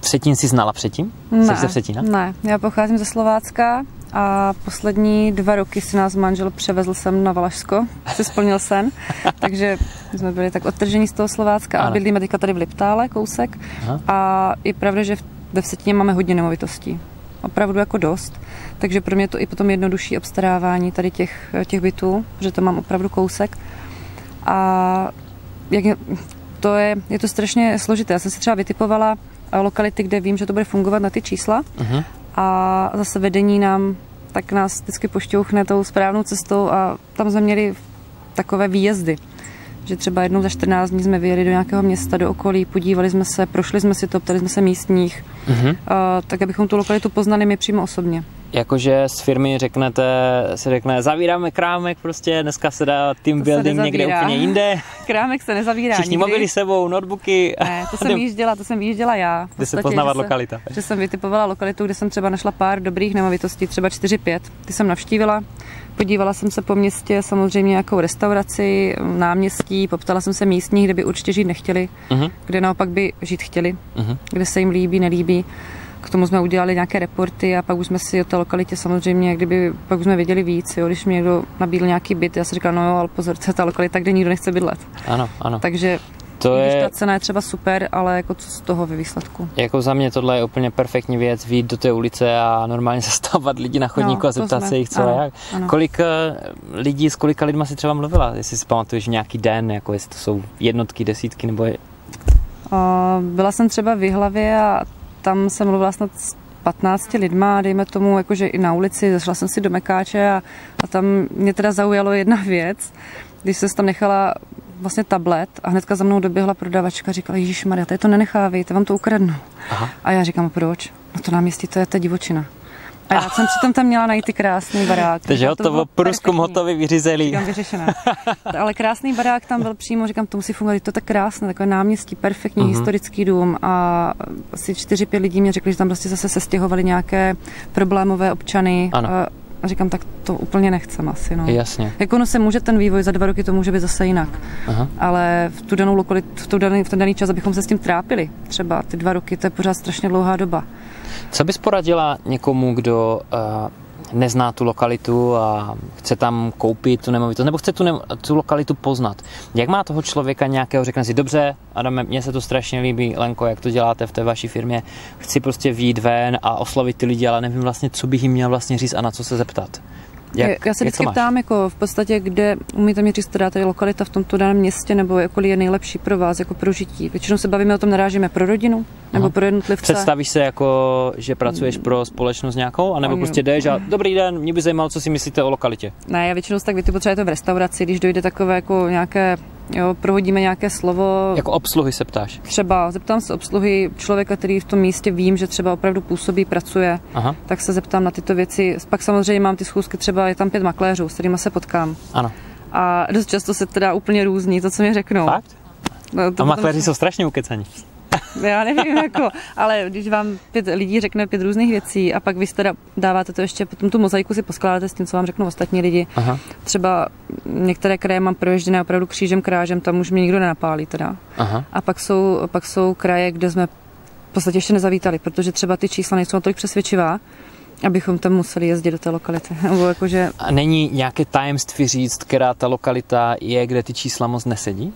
Vsetín si znala předtím? Ne, Jsi ze Vsetína? ne, já pocházím ze Slovácka a poslední dva roky si nás manžel převezl sem na Valašsko, si splnil sen, *laughs* takže jsme byli tak odtržení z toho Slovácka ano. a bydlíme teďka tady v Liptále, kousek Aha. a je pravda, že ve Vsetíně máme hodně nemovitostí opravdu jako dost. Takže pro mě to i potom jednodušší obstarávání tady těch, těch bytů, že to mám opravdu kousek. A jak je, to je, je to strašně složité. Já jsem si třeba vytipovala eh, lokality, kde vím, že to bude fungovat na ty čísla uh-huh. a zase vedení nám tak nás vždycky pošťouchne tou správnou cestou a tam jsme měli takové výjezdy že třeba jednou za 14 dní jsme vyjeli do nějakého města, do okolí, podívali jsme se, prošli jsme si to, ptali jsme se místních, mm-hmm. tak abychom tu lokalitu poznali my přímo osobně jakože z firmy řeknete, se řekne, zavíráme krámek prostě, dneska se dá team to building někde úplně jinde. *laughs* Krámek se nezavírá Všichni nikdy. mobily sebou, notebooky. Ne, to jsem *laughs* jížděla, to jsem jížděla já. Kde se poznávat lokalita. Že jsem vytipovala lokalitu, kde jsem třeba našla pár dobrých nemovitostí, třeba 4-5. Ty jsem navštívila, podívala jsem se po městě, samozřejmě nějakou restauraci, náměstí, poptala jsem se místních, kde by určitě žít nechtěli, uh-huh. kde naopak by žít chtěli, uh-huh. kde se jim líbí, nelíbí. K tomu jsme udělali nějaké reporty a pak už jsme si o té lokalitě samozřejmě, kdyby pak už jsme věděli víc, jo, když mi někdo nabídl nějaký byt, já si říkal, no jo, ale pozor, to *laughs* je ta lokalita, kde nikdo nechce bydlet. Ano, ano. Takže to je... ta cena je třeba super, ale jako co z toho ve výsledku? Jako za mě tohle je úplně perfektní věc, výjít do té ulice a normálně *laughs* zastavovat lidi na chodníku no, a zeptat se jich, co ano, jak. Ano. Kolik eh, lidí, s kolika lidma si třeba mluvila? Jestli si pamatuješ nějaký den, jako jestli to jsou jednotky, desítky, nebo je... Byla jsem třeba v hlavě a tam jsem mluvila snad s 15 lidma, dejme tomu, jakože i na ulici, zašla jsem si do Mekáče a, a tam mě teda zaujalo jedna věc, když jsem tam nechala vlastně tablet a hnedka za mnou doběhla prodavačka a říkala, Ježíš Maria, to nenechávejte, vám to ukradnu. Aha. A já říkám, proč? No to náměstí, to je ta divočina. A já jsem přitom tam měla najít ty krásný barák. Takže hotovo, průzkum hotový, vyřízelý. Říkám, vyřešené. Ale krásný barák tam byl přímo, říkám, to musí fungovat, to je tak krásné, takové náměstí, perfektní uh-huh. historický dům a asi čtyři, pět lidí mě řekli, že tam prostě zase sestěhovali nějaké problémové občany. Ano. A říkám, tak to úplně nechcem asi. No. Jasně. Jako ono se může ten vývoj za dva roky, to může být zase jinak. Aha. Ale v tu danou lokalitu, v, tu daný, v ten daný čas, abychom se s tím trápili, třeba ty dva roky, to je pořád strašně dlouhá doba. Co bys poradila někomu, kdo uh, nezná tu lokalitu a chce tam koupit tu nemovitost, nebo chce tu, ne- tu lokalitu poznat. Jak má toho člověka nějakého, řekne si, dobře, Adame, mně se to strašně líbí, Lenko, jak to děláte v té vaší firmě, chci prostě výjít ven a oslovit ty lidi, ale nevím vlastně, co bych jim měl vlastně říct a na co se zeptat. Jak, já se vždycky ptám, jako v podstatě, kde umíte mi říct, která tady lokalita v tomto daném městě, nebo jako je nejlepší pro vás, jako pro žití. Většinou se bavíme o tom, narážíme pro rodinu, nebo Aha. pro jednotlivce. Představíš se jako, že pracuješ pro společnost nějakou, anebo Oni... prostě jdeš a dobrý den, mě by zajímalo, co si myslíte o lokalitě. Ne, já většinou tak třeba to v restauraci, když dojde takové jako nějaké Jo, prohodíme nějaké slovo. Jako obsluhy se ptáš? Třeba zeptám se obsluhy člověka, který v tom místě vím, že třeba opravdu působí, pracuje, Aha. tak se zeptám na tyto věci. Pak samozřejmě mám ty schůzky, třeba je tam pět makléřů, s kterými se potkám. Ano. A dost často se teda úplně různí to, co mi řeknou. Fakt? No, to a makléři jsou strašně ukecaní. *laughs* Já nevím, jako, ale když vám pět lidí řekne pět různých věcí a pak vy teda dáváte to ještě, potom tu mozaiku si poskládáte s tím, co vám řeknou ostatní lidi. Aha. Třeba některé kraje mám proježděné opravdu křížem krážem, tam už mě nikdo nenapálí teda. Aha. A pak jsou, pak jsou kraje, kde jsme v podstatě ještě nezavítali, protože třeba ty čísla nejsou tolik přesvědčivá, abychom tam museli jezdit do té lokality. *laughs* Nebo jakože... A není nějaké tajemství říct, která ta lokalita je, kde ty čísla moc nesedí?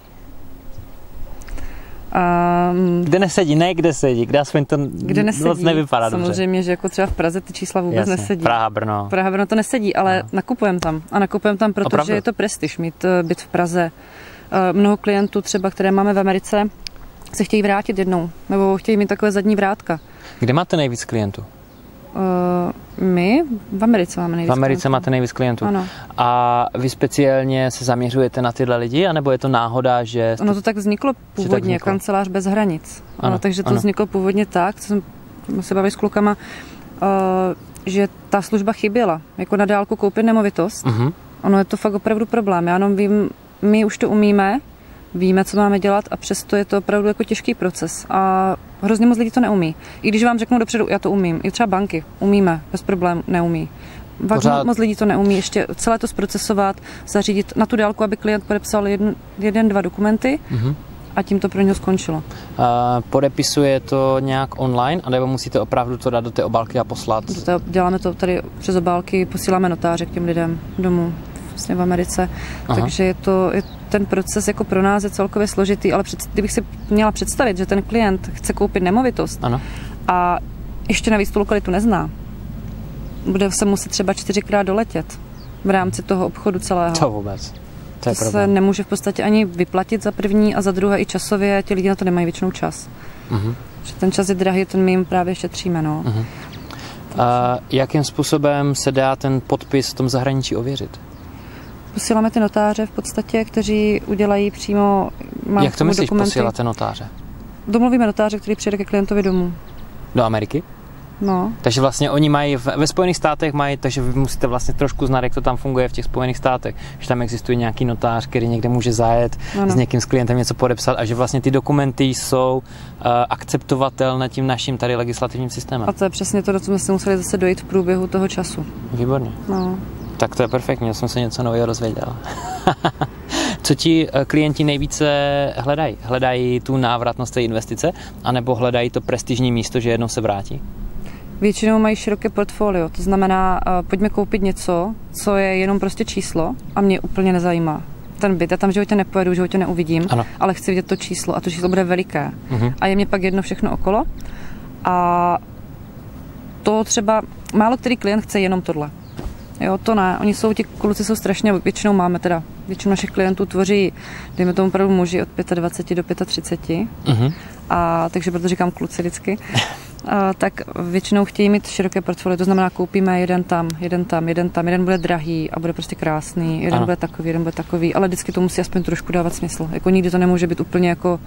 Um, kde nesedí, ne kde sedí, kde aspoň to kde nesedí, moc nevypadá Samozřejmě, dobře. že jako třeba v Praze ty čísla vůbec Jasně, nesedí. Praha, Brno. Praha, Brno to nesedí, ale no. nakupujeme tam. A nakupujeme tam, protože Opravdu? je to prestiž mít eh, byt v Praze. Eh, mnoho klientů třeba, které máme v Americe, se chtějí vrátit jednou, nebo chtějí mít takové zadní vrátka. Kde máte nejvíc klientů? Uh, my v Americe máme nejvíc V Americe klientů. máte nejvíc klientů. Ano. A vy speciálně se zaměřujete na tyhle lidi, anebo je to náhoda, že... Jste... Ono to tak vzniklo původně, tak vzniklo? kancelář bez hranic. Ano, ano, takže to ano. vzniklo původně tak, co jsem se bavil s klukama, uh, že ta služba chyběla. Jako na dálku koupit nemovitost. Uh-huh. Ono je to fakt opravdu problém. Já jenom vím, my už to umíme, víme, co máme dělat a přesto je to opravdu jako těžký proces a hrozně moc lidí to neumí. I když vám řeknu dopředu, já to umím, i třeba banky umíme, bez problémů neumí. Pořád... Moc lidí to neumí ještě celé to zprocesovat, zařídit na tu dálku, aby klient podepsal jeden, jeden dva dokumenty mm-hmm. a tím to pro něho skončilo. Uh, podepisuje to nějak online, anebo musíte opravdu to dát do té obálky a poslat? To, děláme to tady přes obálky, posíláme notáře k těm lidem domů vlastně v Americe, Aha. takže je to, je ten proces jako pro nás je celkově složitý, ale před, kdybych si měla představit, že ten klient chce koupit nemovitost ano. a ještě navíc tu lokalitu nezná, bude se muset třeba čtyřikrát doletět v rámci toho obchodu celého. To vůbec. To, to se nemůže v podstatě ani vyplatit za první a za druhé i časově, ti lidi na to nemají většinou čas. Uh-huh. Že ten čas je drahý, ten my jim právě šetříme. No. Uh-huh. A jakým způsobem se dá ten podpis v tom zahraničí ověřit? Posíláme ty notáře v podstatě, kteří udělají přímo... Mám Jak to myslíš, dokumenty. posíláte notáře? Domluvíme notáře, který přijede ke klientovi domů. Do Ameriky? No. Takže vlastně oni mají, ve Spojených státech mají, takže vy musíte vlastně trošku znát, jak to tam funguje v těch Spojených státech, že tam existuje nějaký notář, který někde může zajet ano. s někým s klientem něco podepsat a že vlastně ty dokumenty jsou uh, akceptovatelné tím naším tady legislativním systémem. A to je přesně to, do co jsme si museli zase dojít v průběhu toho času. Výborně. No. Tak to je perfektní, já jsem se něco nového rozvěděl. *laughs* Co ti eh, klienti nejvíce hledají? Hledají tu návratnost té investice, anebo hledají to prestižní místo, že jednou se vrátí? Většinou mají široké portfolio, to znamená, uh, pojďme koupit něco, co je jenom prostě číslo a mě úplně nezajímá. Ten byt, já tam v životě nepojedu, v životě neuvidím, ano. ale chci vidět to číslo a to číslo bude veliké. Uh-huh. A je mě pak jedno všechno okolo. A to třeba, málo který klient chce jenom tohle. Jo, to ne. Oni jsou, ti kluci jsou strašně, většinou máme teda, většinu našich klientů tvoří, dejme tomu opravdu muži od 25 do 35. Uh-huh. A takže proto říkám kluci vždycky. *laughs* Tak většinou chtějí mít široké portfolio, to znamená koupíme jeden tam, jeden tam, jeden tam, jeden bude drahý a bude prostě krásný, jeden ano. bude takový, jeden bude takový, ale vždycky to musí aspoň trošku dávat smysl. Jako nikdy to nemůže být úplně jako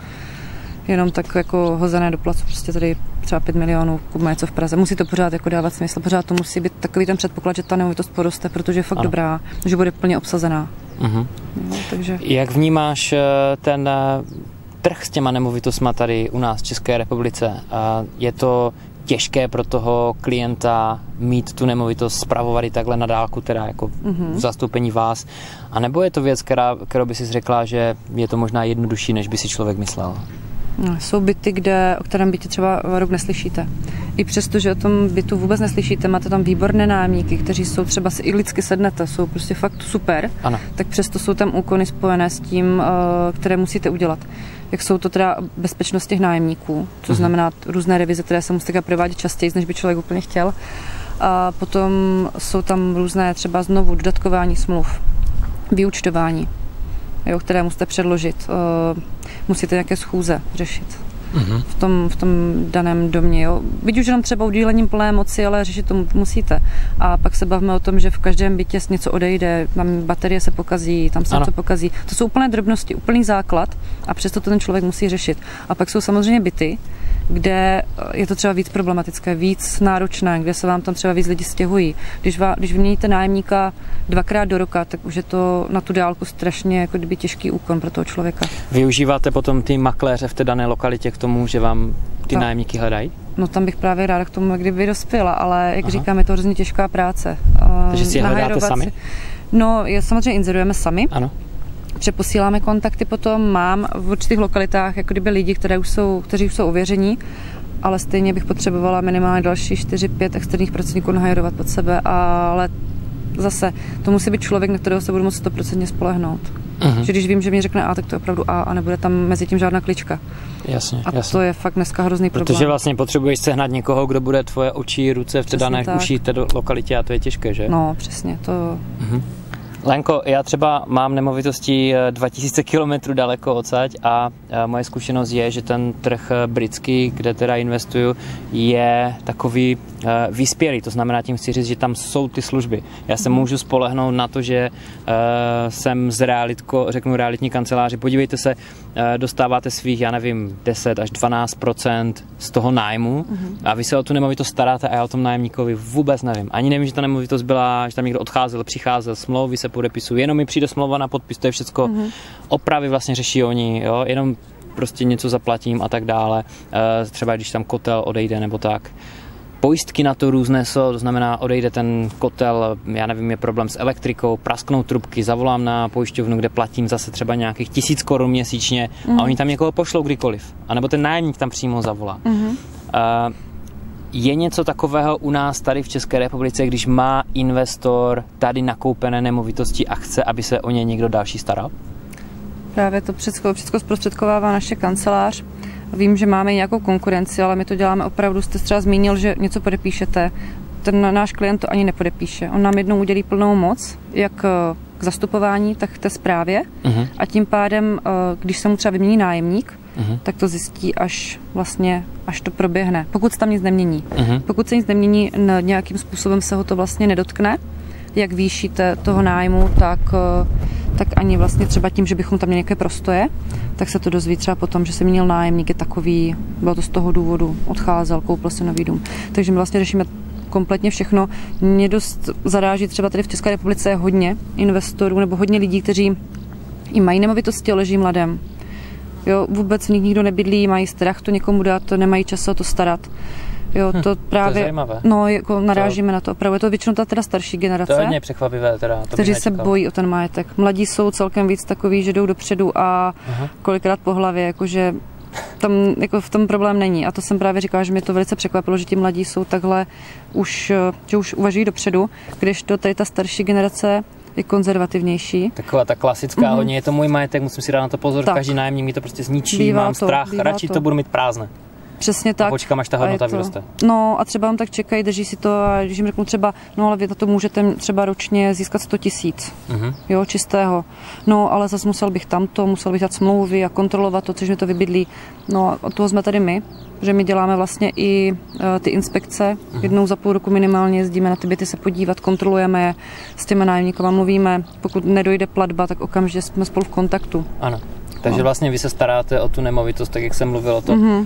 jenom tak jako hozené do placu, prostě tady třeba 5 milionů, kupme něco v Praze. Musí to pořád jako dávat smysl, pořád to musí být takový ten předpoklad, že ta nemovitost poroste, protože je fakt ano. dobrá, že bude plně obsazená. Uh-huh. No, takže... Jak vnímáš eh, ten eh, trh s těma nemovitostma tady u nás v České republice? Je to těžké pro toho klienta mít tu nemovitost, spravovat i takhle na dálku, teda jako mm-hmm. v zastoupení vás? A nebo je to věc, která, kterou by si řekla, že je to možná jednodušší, než by si člověk myslel? No, jsou byty, kde, o kterém bytě třeba rok neslyšíte. I přesto, že o tom bytu vůbec neslyšíte, máte tam výborné nájemníky, kteří jsou třeba si i lidsky sednete, jsou prostě fakt super, ano. tak přesto jsou tam úkony spojené s tím, eh, které musíte udělat. Jak jsou to teda bezpečnost těch nájemníků, což mm-hmm. znamená různé revize, které se musí provádět častěji, než by člověk úplně chtěl. A potom jsou tam různé třeba znovu dodatkování smluv, vyučtování, jo, které musíte předložit. Uh, musíte nějaké schůze řešit mm-hmm. v, tom, v tom daném domě. Jo. Byť už jenom třeba udílením plné moci, ale řešit to musíte. A pak se bavíme o tom, že v každém bytě něco odejde, tam baterie se pokazí, tam se ano. něco pokazí. To jsou úplné drobnosti, úplný základ a přesto to ten člověk musí řešit. A pak jsou samozřejmě byty, kde je to třeba víc problematické, víc náročné, kde se vám tam třeba víc lidi stěhují. Když, vá, když vyměníte nájemníka dvakrát do roka, tak už je to na tu dálku strašně jako kdyby těžký úkon pro toho člověka. Využíváte potom ty makléře v té dané lokalitě k tomu, že vám ty tak. nájemníky hledají? No tam bych právě ráda k tomu kdyby dospěla, ale jak Aha. říkám, je to hrozně těžká práce. Takže si je hledáte sami? No, je, samozřejmě inzerujeme sami. Ano přeposíláme kontakty potom, mám v určitých lokalitách jako kdyby lidi, které už jsou, kteří už jsou ověření, ale stejně bych potřebovala minimálně další 4-5 externích pracovníků nahajrovat pod sebe, ale zase to musí být člověk, na kterého se budu moct 100% spolehnout. Uh-huh. Že když vím, že mi řekne A, tak to je opravdu A a nebude tam mezi tím žádná klička. Jasně, a jasně. to je fakt dneska hrozný problém. Protože vlastně potřebuješ sehnat někoho, kdo bude tvoje oči, ruce v té dané uší té lokalitě a to je těžké, že? No, přesně, to... Uh-huh. Lenko, já třeba mám nemovitosti 2000 km daleko odsaď a moje zkušenost je, že ten trh eh, britský, kde teda investuju, je takový eh, vyspělý. To znamená, tím chci říct, že tam jsou ty služby. Já se můžu spolehnout na to, že eh, jsem z realitko, řeknu realitní kanceláři. Podívejte se, dostáváte svých, já nevím, 10 až 12% z toho nájmu a vy se o tu nemovitost staráte a já o tom nájemníkovi vůbec nevím. Ani nevím, že ta nemovitost byla, že tam někdo odcházel, přicházel, smlouvy se podepisují, jenom mi přijde smlouva na podpis, to je všechno. Mm-hmm. Opravy vlastně řeší oni, jo, jenom prostě něco zaplatím a tak dále. E, třeba když tam kotel odejde nebo tak. Pojistky na to různé jsou, to znamená, odejde ten kotel, já nevím, je problém s elektrikou, prasknou trubky, zavolám na pojišťovnu, kde platím zase třeba nějakých tisíc korun měsíčně mm. a mhm. oni tam někoho pošlou kdykoliv. A nebo ten nájemník tam přímo zavolá. Mm-hmm. Uh, je něco takového u nás tady v České republice, když má investor tady nakoupené nemovitosti a chce, aby se o ně někdo další staral? Právě to všechno, všechno zprostředkovává naše kancelář. Vím, že máme nějakou konkurenci, ale my to děláme opravdu. Jste třeba zmínil, že něco podepíšete. Ten náš klient to ani nepodepíše. On nám jednou udělí plnou moc, jak eh, k zastupování, tak k té zprávě. Uh-huh. A tím pádem, eh, když se mu třeba vymění nájemník, uh-huh. tak to zjistí až vlastně, až to proběhne. Pokud se tam nic nemění. Uh-huh. Pokud se nic nemění, nějakým způsobem se ho to vlastně nedotkne, jak výšíte toho nájmu, tak, eh, tak ani vlastně třeba tím, že bychom tam měli nějaké prostoje, tak se to dozví třeba potom, že se měnil nájemník je takový, bylo to z toho důvodu, odcházel, koupil si nový dům. Takže my vlastně řešíme kompletně všechno. Mě dost zaráží třeba tady v České republice hodně investorů nebo hodně lidí, kteří i mají nemovitosti, leží mladém. Jo, vůbec v nich nikdo nebydlí, mají strach to někomu dát, to nemají čas o to starat. Jo, hm, to právě, to je zajímavé. no, jako narážíme to, na to. Opravdu je to většinou ta teda starší generace. To je hodně překvapivé teda. To kteří se bojí o ten majetek. Mladí jsou celkem víc takový, že jdou dopředu a Aha. kolikrát po hlavě, jakože tam jako v tom problém není. A to jsem právě říkala, že mě to velice překvapilo, že ti mladí jsou takhle už, že už uvažují dopředu, když to tady ta starší generace je konzervativnější. Taková ta klasická, mm-hmm. hodně je to můj majetek, musím si dát na to pozor, tak. každý nájemník mi to prostě zničí, bývá mám to, strach, radši to. to budu mít prázdné. Přesně tak. A počkám, až ta hodnota vyroste. No a třeba on tak čekají, drží si to a když jim řeknu třeba, no ale vy to můžete třeba ročně získat 100 tisíc, uh-huh. jo, čistého. No ale zase musel bych tamto, musel bych dát smlouvy a kontrolovat to, což mi to vybydlí. No a toho jsme tady my, že my děláme vlastně i uh, ty inspekce. Uh-huh. Jednou za půl roku minimálně jezdíme na ty byty se podívat, kontrolujeme je, s těmi nájemníkama mluvíme. Pokud nedojde platba, tak okamžitě jsme spolu v kontaktu. Ano. Takže vlastně vy se staráte o tu nemovitost, tak jak jsem mluvil o tom. Mm-hmm,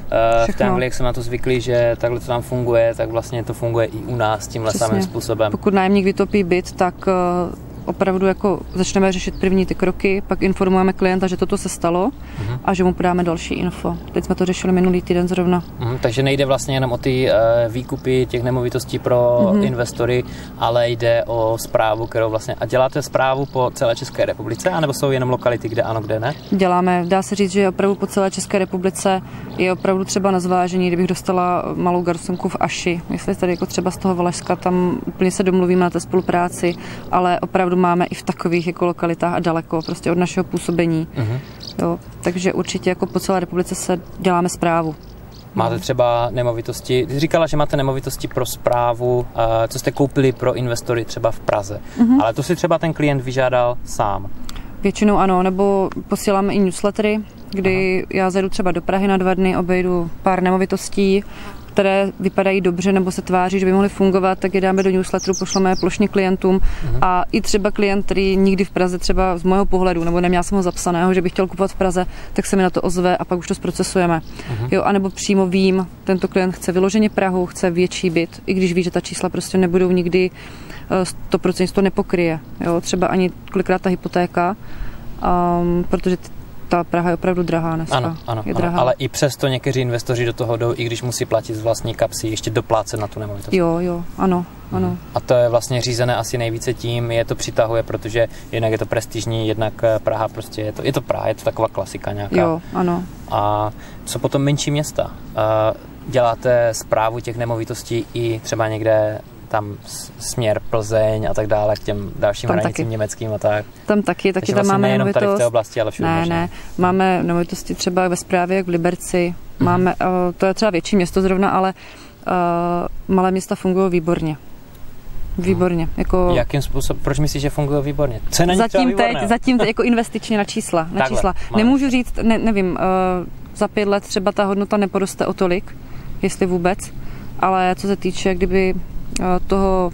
v té Anglii, jak jsem na to zvyklý, že takhle to tam funguje, tak vlastně to funguje i u nás tímhle Přesně. samým způsobem. Pokud nájemník vytopí byt, tak eh, opravdu jako začneme řešit první ty kroky, pak informujeme klienta, že toto se stalo uh-huh. a že mu podáme další info. Teď jsme to řešili minulý týden zrovna. Uh-huh, takže nejde vlastně jenom o ty uh, výkupy těch nemovitostí pro uh-huh. investory, ale jde o zprávu, kterou vlastně... A děláte zprávu po celé České republice, anebo jsou jenom lokality, kde ano, kde ne? Děláme. Dá se říct, že opravdu po celé České republice je opravdu třeba na zvážení, kdybych dostala malou garsonku v Aši, jestli tady jako třeba z toho Valašska, tam úplně se domluvíme na té spolupráci, ale opravdu máme i v takových jako lokalitách a daleko prostě od našeho působení. Uh-huh. Jo, takže určitě jako po celé republice se děláme zprávu. Máte třeba nemovitosti, ty říkala, že máte nemovitosti pro zprávu, co jste koupili pro investory třeba v Praze, uh-huh. ale to si třeba ten klient vyžádal sám. Většinou ano, nebo posíláme i newslettery, kdy Aha. já zajdu třeba do Prahy na dva dny, obejdu pár nemovitostí, které vypadají dobře nebo se tváří, že by mohly fungovat, tak je dáme do newsletteru, pošleme plošně klientům uh-huh. a i třeba klient, který nikdy v Praze třeba z mého pohledu, nebo neměl jsem ho zapsaného, že bych chtěl kupovat v Praze, tak se mi na to ozve a pak už to zprocesujeme. Uh-huh. Jo, anebo přímo vím, tento klient chce vyloženě Prahu, chce větší byt, i když ví, že ta čísla prostě nebudou nikdy 100% to nepokryje. Jo, třeba ani kolikrát ta hypotéka, um, protože ta Praha je opravdu drahá dneska. Ano, ano, je drahá. ano, ale i přesto někteří investoři do toho jdou, i když musí platit z vlastní kapsy, ještě doplácet na tu nemovitost. Jo, jo, ano, ano. A to je vlastně řízené asi nejvíce tím, je to přitahuje, protože jednak je to prestižní, jednak eh, Praha prostě je to, je to Praha, je to taková klasika nějaká. Jo, ano. A co potom menší města? Eh, děláte zprávu těch nemovitostí i třeba někde tam směr Plzeň a tak dále k těm dalším tam hranicím taky. německým a tak. Tam taky, taky Takže tam vlastně máme nejenom tady v té oblasti, ale všude Ne, možná. ne, máme nemovitosti třeba ve správě, jak v Liberci, mm-hmm. máme, uh, to je třeba větší město zrovna, ale uh, malé města fungují výborně. Výborně. Jako... Jakým způsobem? Proč myslíš, že funguje výborně? Co je na zatím teď, zatím teď jako investičně na čísla. Na Takhle, čísla. Máme. Nemůžu říct, ne, nevím, uh, za pět let třeba ta hodnota neporoste o tolik, jestli vůbec, ale co se týče, kdyby Eh, toho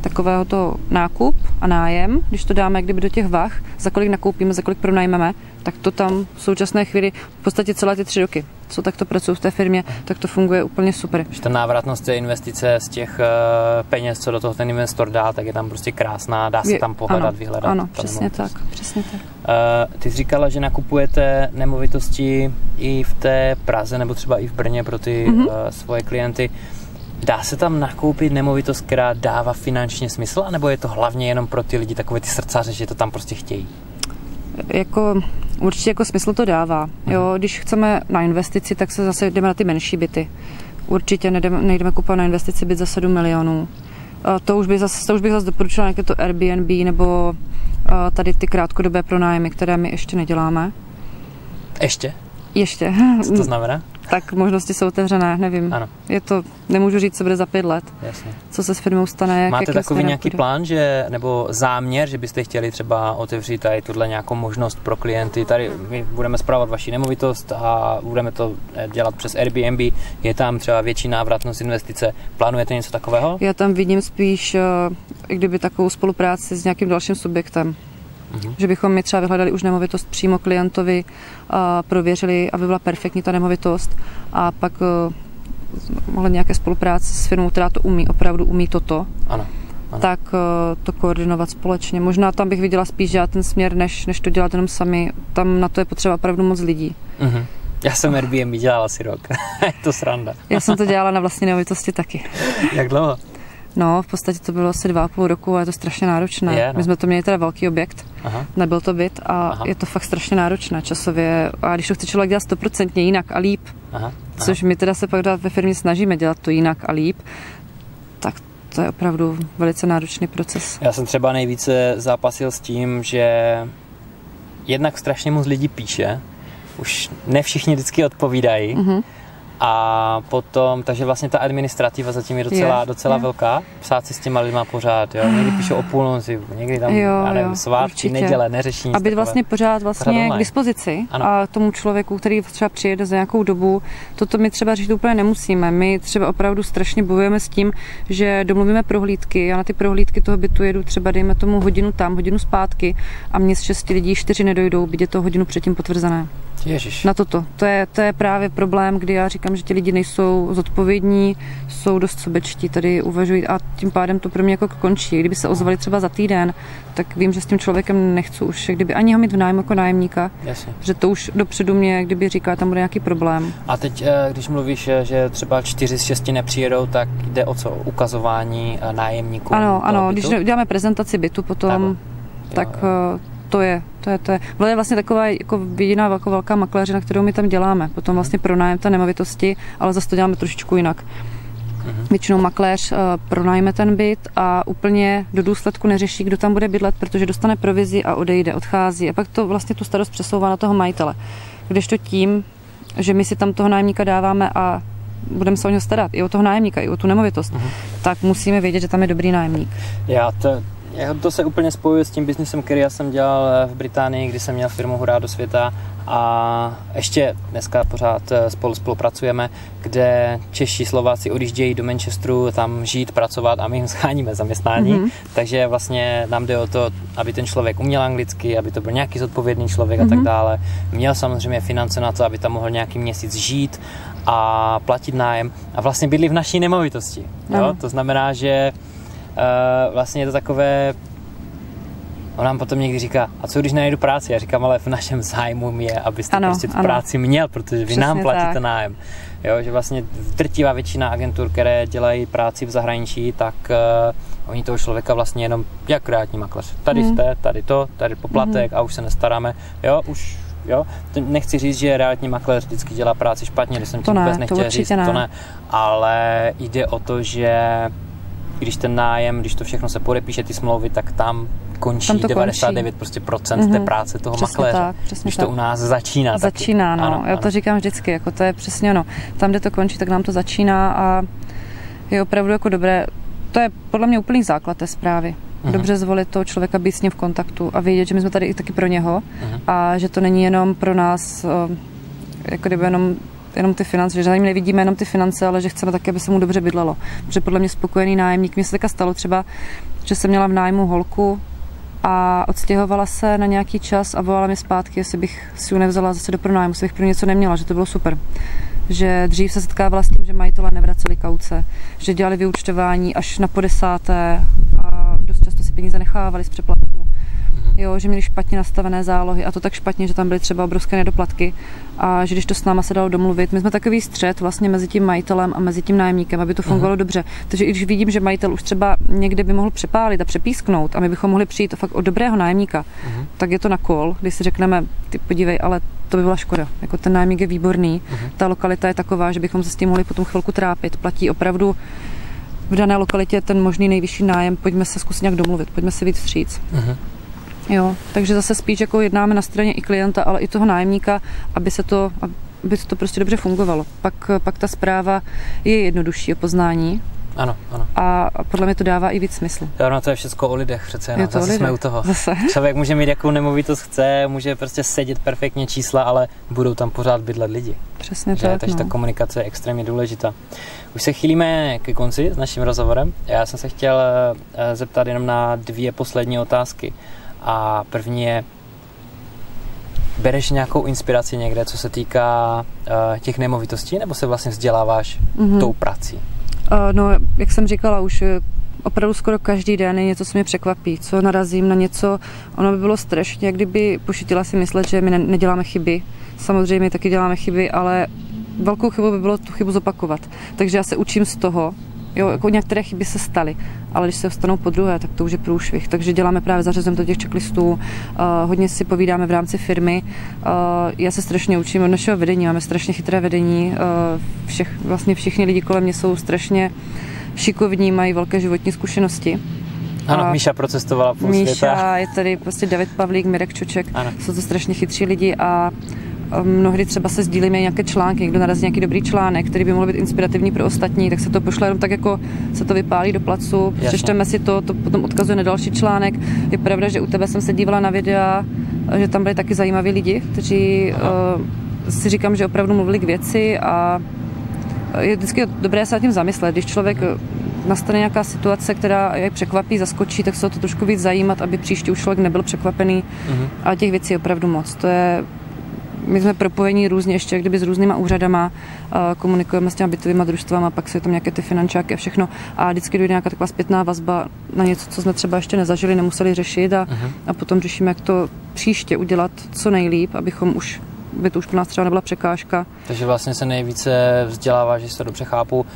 takového to nákup a nájem, když to dáme kdyby do těch vah, za kolik nakoupíme, za kolik pronajmeme, tak to tam v současné chvíli v podstatě celé ty tři roky, co takto pracuji v té firmě, tak to funguje úplně super. Že ta návratnost té investice z těch uh, peněz, co do toho ten investor dá, tak je tam prostě krásná, dá se tam pohledat, ano, vyhledat. Ano, přesně tak, přesně tak. Uh, ty jsi říkala, že nakupujete nemovitosti i v té Praze nebo třeba i v Brně pro ty mm-hmm. uh, svoje klienty. Dá se tam nakoupit nemovitost, která dává finančně smysl, nebo je to hlavně jenom pro ty lidi takové ty srdcaře, že to tam prostě chtějí? Jako, určitě jako smysl to dává. Mhm. Jo, když chceme na investici, tak se zase jdeme na ty menší byty. Určitě nejdeme, nejdeme kupovat na investici byt za 7 milionů. A to už, by zase, to už bych zase doporučila nějaké to Airbnb nebo tady ty krátkodobé pronájmy, které my ještě neděláme. Ještě? Ještě. Co to znamená? tak možnosti jsou otevřené, nevím. Ano. Je to, nemůžu říct, co bude za pět let. Jasně. Co se s firmou stane, jak Máte takový nějaký půjde. plán, že, nebo záměr, že byste chtěli třeba otevřít tady tuhle nějakou možnost pro klienty. Tady my budeme zpravovat vaši nemovitost a budeme to eh, dělat přes Airbnb. Je tam třeba větší návratnost investice. Plánujete něco takového? Já tam vidím spíš, eh, kdyby takovou spolupráci s nějakým dalším subjektem. Uh-huh. Že bychom mi třeba vyhledali už nemovitost přímo klientovi, a prověřili, aby byla perfektní ta nemovitost a pak uh, mohla nějaké spolupráce s firmou, která to umí, opravdu umí toto. Ano. Ano. tak uh, to koordinovat společně. Možná tam bych viděla spíš já ten směr, než, než to dělat jenom sami. Tam na to je potřeba opravdu moc lidí. Uh-huh. Já jsem Airbnb dělala asi rok. *laughs* je to sranda. Já jsem to dělala na vlastní nemovitosti taky. Jak dlouho? No, v podstatě to bylo asi dva a půl roku a je to strašně náročné. Je, no. My jsme to měli teda velký objekt, Aha. nebyl to byt a Aha. je to fakt strašně náročné časově. A když to chce člověk dělat stoprocentně jinak a líp, Aha. Aha. což my teda se pak ve firmě snažíme dělat to jinak a líp, tak to je opravdu velice náročný proces. Já jsem třeba nejvíce zápasil s tím, že jednak strašně moc lidí píše, už ne všichni vždycky odpovídají, mm-hmm a potom, takže vlastně ta administrativa zatím je docela, je, docela je. velká. Psát si s těma lidma pořád, jo. Někdy píšou o půlnoci, někdy tam, jo, já nevím, svátky, neděle, neřeší nic Aby vlastně pořád vlastně pořád k dispozici ano. a tomu člověku, který třeba přijede za nějakou dobu, toto my třeba řešit úplně nemusíme. My třeba opravdu strašně bojujeme s tím, že domluvíme prohlídky. Já na ty prohlídky toho bytu jedu třeba, dejme tomu hodinu tam, hodinu zpátky a mě z šesti lidí čtyři nedojdou, byť je to hodinu předtím potvrzené. Ježiš. na toto. To je, to je právě problém, kdy já říkám, že ti lidi nejsou zodpovědní, jsou dost sobečtí, tady uvažují a tím pádem to pro mě jako končí. Kdyby se ozvali třeba za týden, tak vím, že s tím člověkem nechci už, kdyby ani ho mít v nájmu jako nájemníka, Jasně. že to už dopředu mě, kdyby říká, tam bude nějaký problém. A teď, eh, když mluvíš, eh, že třeba čtyři z šesti nepřijedou, tak jde o co? Ukazování eh, nájemníků? Ano, ano, bytu? když děláme prezentaci bytu potom, tak jo. eh, to je, to je, to je. To je vlastně taková jako jediná jako velká makléřina, kterou my tam děláme. Potom vlastně pronájem té nemovitosti, ale zase to děláme trošičku jinak. Mhm. Většinou makléř uh, pronájme ten byt a úplně do důsledku neřeší, kdo tam bude bydlet, protože dostane provizi a odejde, odchází. A pak to vlastně tu starost přesouvá na toho majitele. Kdežto tím, že my si tam toho nájemníka dáváme a budeme se o něho starat, i o toho nájemníka, i o tu nemovitost, Mhm. tak musíme vědět, že tam je dobrý nájemník. Já to, já to se úplně spojuje s tím biznisem, který já jsem dělal eh, v Británii, kdy jsem měl firmu Hurá do světa a ještě dneska pořád eh, spolu spolupracujeme, kde Češi, Slováci odjíždějí do Manchesteru tam žít, pracovat a my jim scháníme zaměstnání. Mhm. Mm-hmm. Takže vlastně nám jde o to, aby ten člověk uměl anglicky, aby to byl nějaký zodpovědný člověk mm-hmm. a tak dále. Měl samozřejmě finance na to, aby tam mohl nějaký měsíc žít a platit nájem a vlastně bydli v naší nemovitosti. Jo? Ano. To znamená, že vlastně je to takové On nám potom někdy říká, a co když najdu práci? Já říkám, ale v našem zájmu je, abyste Ano, prostě tu ano. práci měl, protože vy Přesně nám platíte tak. nájem. Jo, že vlastně drtivá většina agentur, které dělají práci v zahraničí, tak uh, oni toho člověka vlastně jenom jak realitní makléř. Tady Mhm. jste, tady to, tady poplatek a už se nestaráme. Jo, už Jo? To nechci říct, že realitní makléř vždycky dělá práci špatně, když jsem To tím ne, vůbec to nechtěl určitě říct, ne. to ne. Ale jde o to, že když ten nájem, když to všechno se podepíše, ty smlouvy, tak tam končí Tam to 99% prostě procent té Mhm. práce toho Přesně makléře. tak, přesně když tak. to u nás začíná taky. Začíná, no. Ano, Já ano. to říkám vždycky, jako to je přesně ono. Tam, kde to končí, tak nám to začíná a je opravdu jako dobré. To je podle mě úplný základ té zprávy. Mhm. Dobře zvolit toho člověka, být s ním v kontaktu a vědět, že my jsme tady i taky pro něho Mhm. a že to není jenom pro nás eh, jako kdyby jenom jenom ty finance, že za ním nevidíme jenom ty finance, ale že chceme také, aby se mu dobře bydlelo. Protože podle mě spokojený nájemník, mně se taky stalo třeba, že jsem měla v nájmu holku a odstěhovala se na nějaký čas a volala mi zpátky, jestli bych si ji nevzala zase do pronájmu, jestli bych pro něco neměla, že to bylo super. Že dřív se setkávala s tím, že majitelé nevraceli kauce, že dělali vyúčtování až na po desáté a dost často si peníze nechávali z přeplatků. Jo, že měli špatně nastavené zálohy a to tak špatně, že tam byly třeba obrovské nedoplatky a že když to s náma se dalo domluvit, my jsme takový střed vlastně mezi tím majitelem a mezi tím nájemníkem, aby to fungovalo uh-huh. dobře. Takže i když vidím, že majitel už třeba někde by mohl přepálit a přepísknout a my bychom mohli přijít fakt od dobrého nájemníka, uh-huh. tak je to na kol, když si řekneme, ty podívej, ale to by byla škoda. Jako ten nájemník je výborný, uh-huh. ta lokalita je taková, že bychom se s tím mohli potom chvilku trápit. Platí opravdu v dané lokalitě ten možný nejvyšší nájem, pojďme se zkusit nějak domluvit, pojďme se víc vstříc. Mhm. Jo, takže zase spíš jako jednáme na straně i klienta, ale i toho nájemníka, aby se to, aby to prostě dobře fungovalo. Pak, pak ta zpráva je jednodušší o poznání Ano, ano. a podle mě to dává i víc smysl. Jo, no to je všechno o lidech přece jenom. Je to Zase jsme lidech. u toho. Zase. *laughs* Člověk může mít jakou nemovitost chce, může prostě sedět perfektně čísla, ale budou tam pořád bydlet lidi. Přesně Že? tak, Takže no. ta komunikace je extrémně důležitá. Už se chýlíme ke konci s naším rozhovorem. Já jsem se chtěl eh, zeptat jenom na dvě poslední otázky. A první je, bereš nějakou inspiraci někde, co se týká uh, těch nemovitostí, nebo se vlastně vzděláváš Mhm. tou prací? Uh, no, jak jsem říkala, už eh, opravdu skoro každý den něco, co mě překvapí, co narazím na něco, ono by bylo strašně, kdyby pošetila si myslet, že my ne- neděláme chyby. Samozřejmě taky děláme chyby, ale velkou chybu by bylo tu chybu zopakovat. Takže já se učím z toho, Jo, jako některé chyby se staly, ale když se stanou po druhé, tak to už je průšvih. Takže děláme právě zařazem do těch checklistů, uh, hodně si povídáme v rámci firmy. Uh, já se strašně učím od našeho vedení, máme strašně chytré vedení. Uh, všech, vlastně všichni lidi kolem mě jsou strašně šikovní, mají velké životní zkušenosti. Ano, A Míša procestovala půl světa. Míša, je tady prostě David Pavlík, Mirek Čoček, Ano. jsou to strašně chytří lidi a mnohdy třeba se sdílíme nějaké články, někdo narazí nějaký dobrý článek, který by mohl být inspirativní pro ostatní, tak se to pošle jenom tak jako se to vypálí do placu, Jasně. přečteme si to, to potom odkazuje na další článek. Je pravda, že u tebe jsem se dívala na videa, že tam byli taky zajímaví lidi, kteří uh, si říkám, že opravdu mluvili k věci a je vždycky dobré se nad tím zamyslet, když člověk eh, nastane nějaká situace, která je překvapí, zaskočí, tak se o to trošku víc zajímat, aby příště už člověk nebyl překvapený Mhm. a těch věcí je opravdu moc. To je my jsme propojení různě ještě kdyby s různýma úřadama, komunikujeme s těma bytovými družstvama, pak se tam nějaké ty finančáky a všechno a vždycky dojde nějaká taková zpětná vazba na něco, co jsme třeba ještě nezažili, nemuseli řešit a, uh-huh. a potom řešíme, jak to příště udělat co nejlíp, abychom už by to už pro nás třeba nebyla překážka. Takže vlastně se nejvíce vzděláváš, že se to dobře chápu, uh,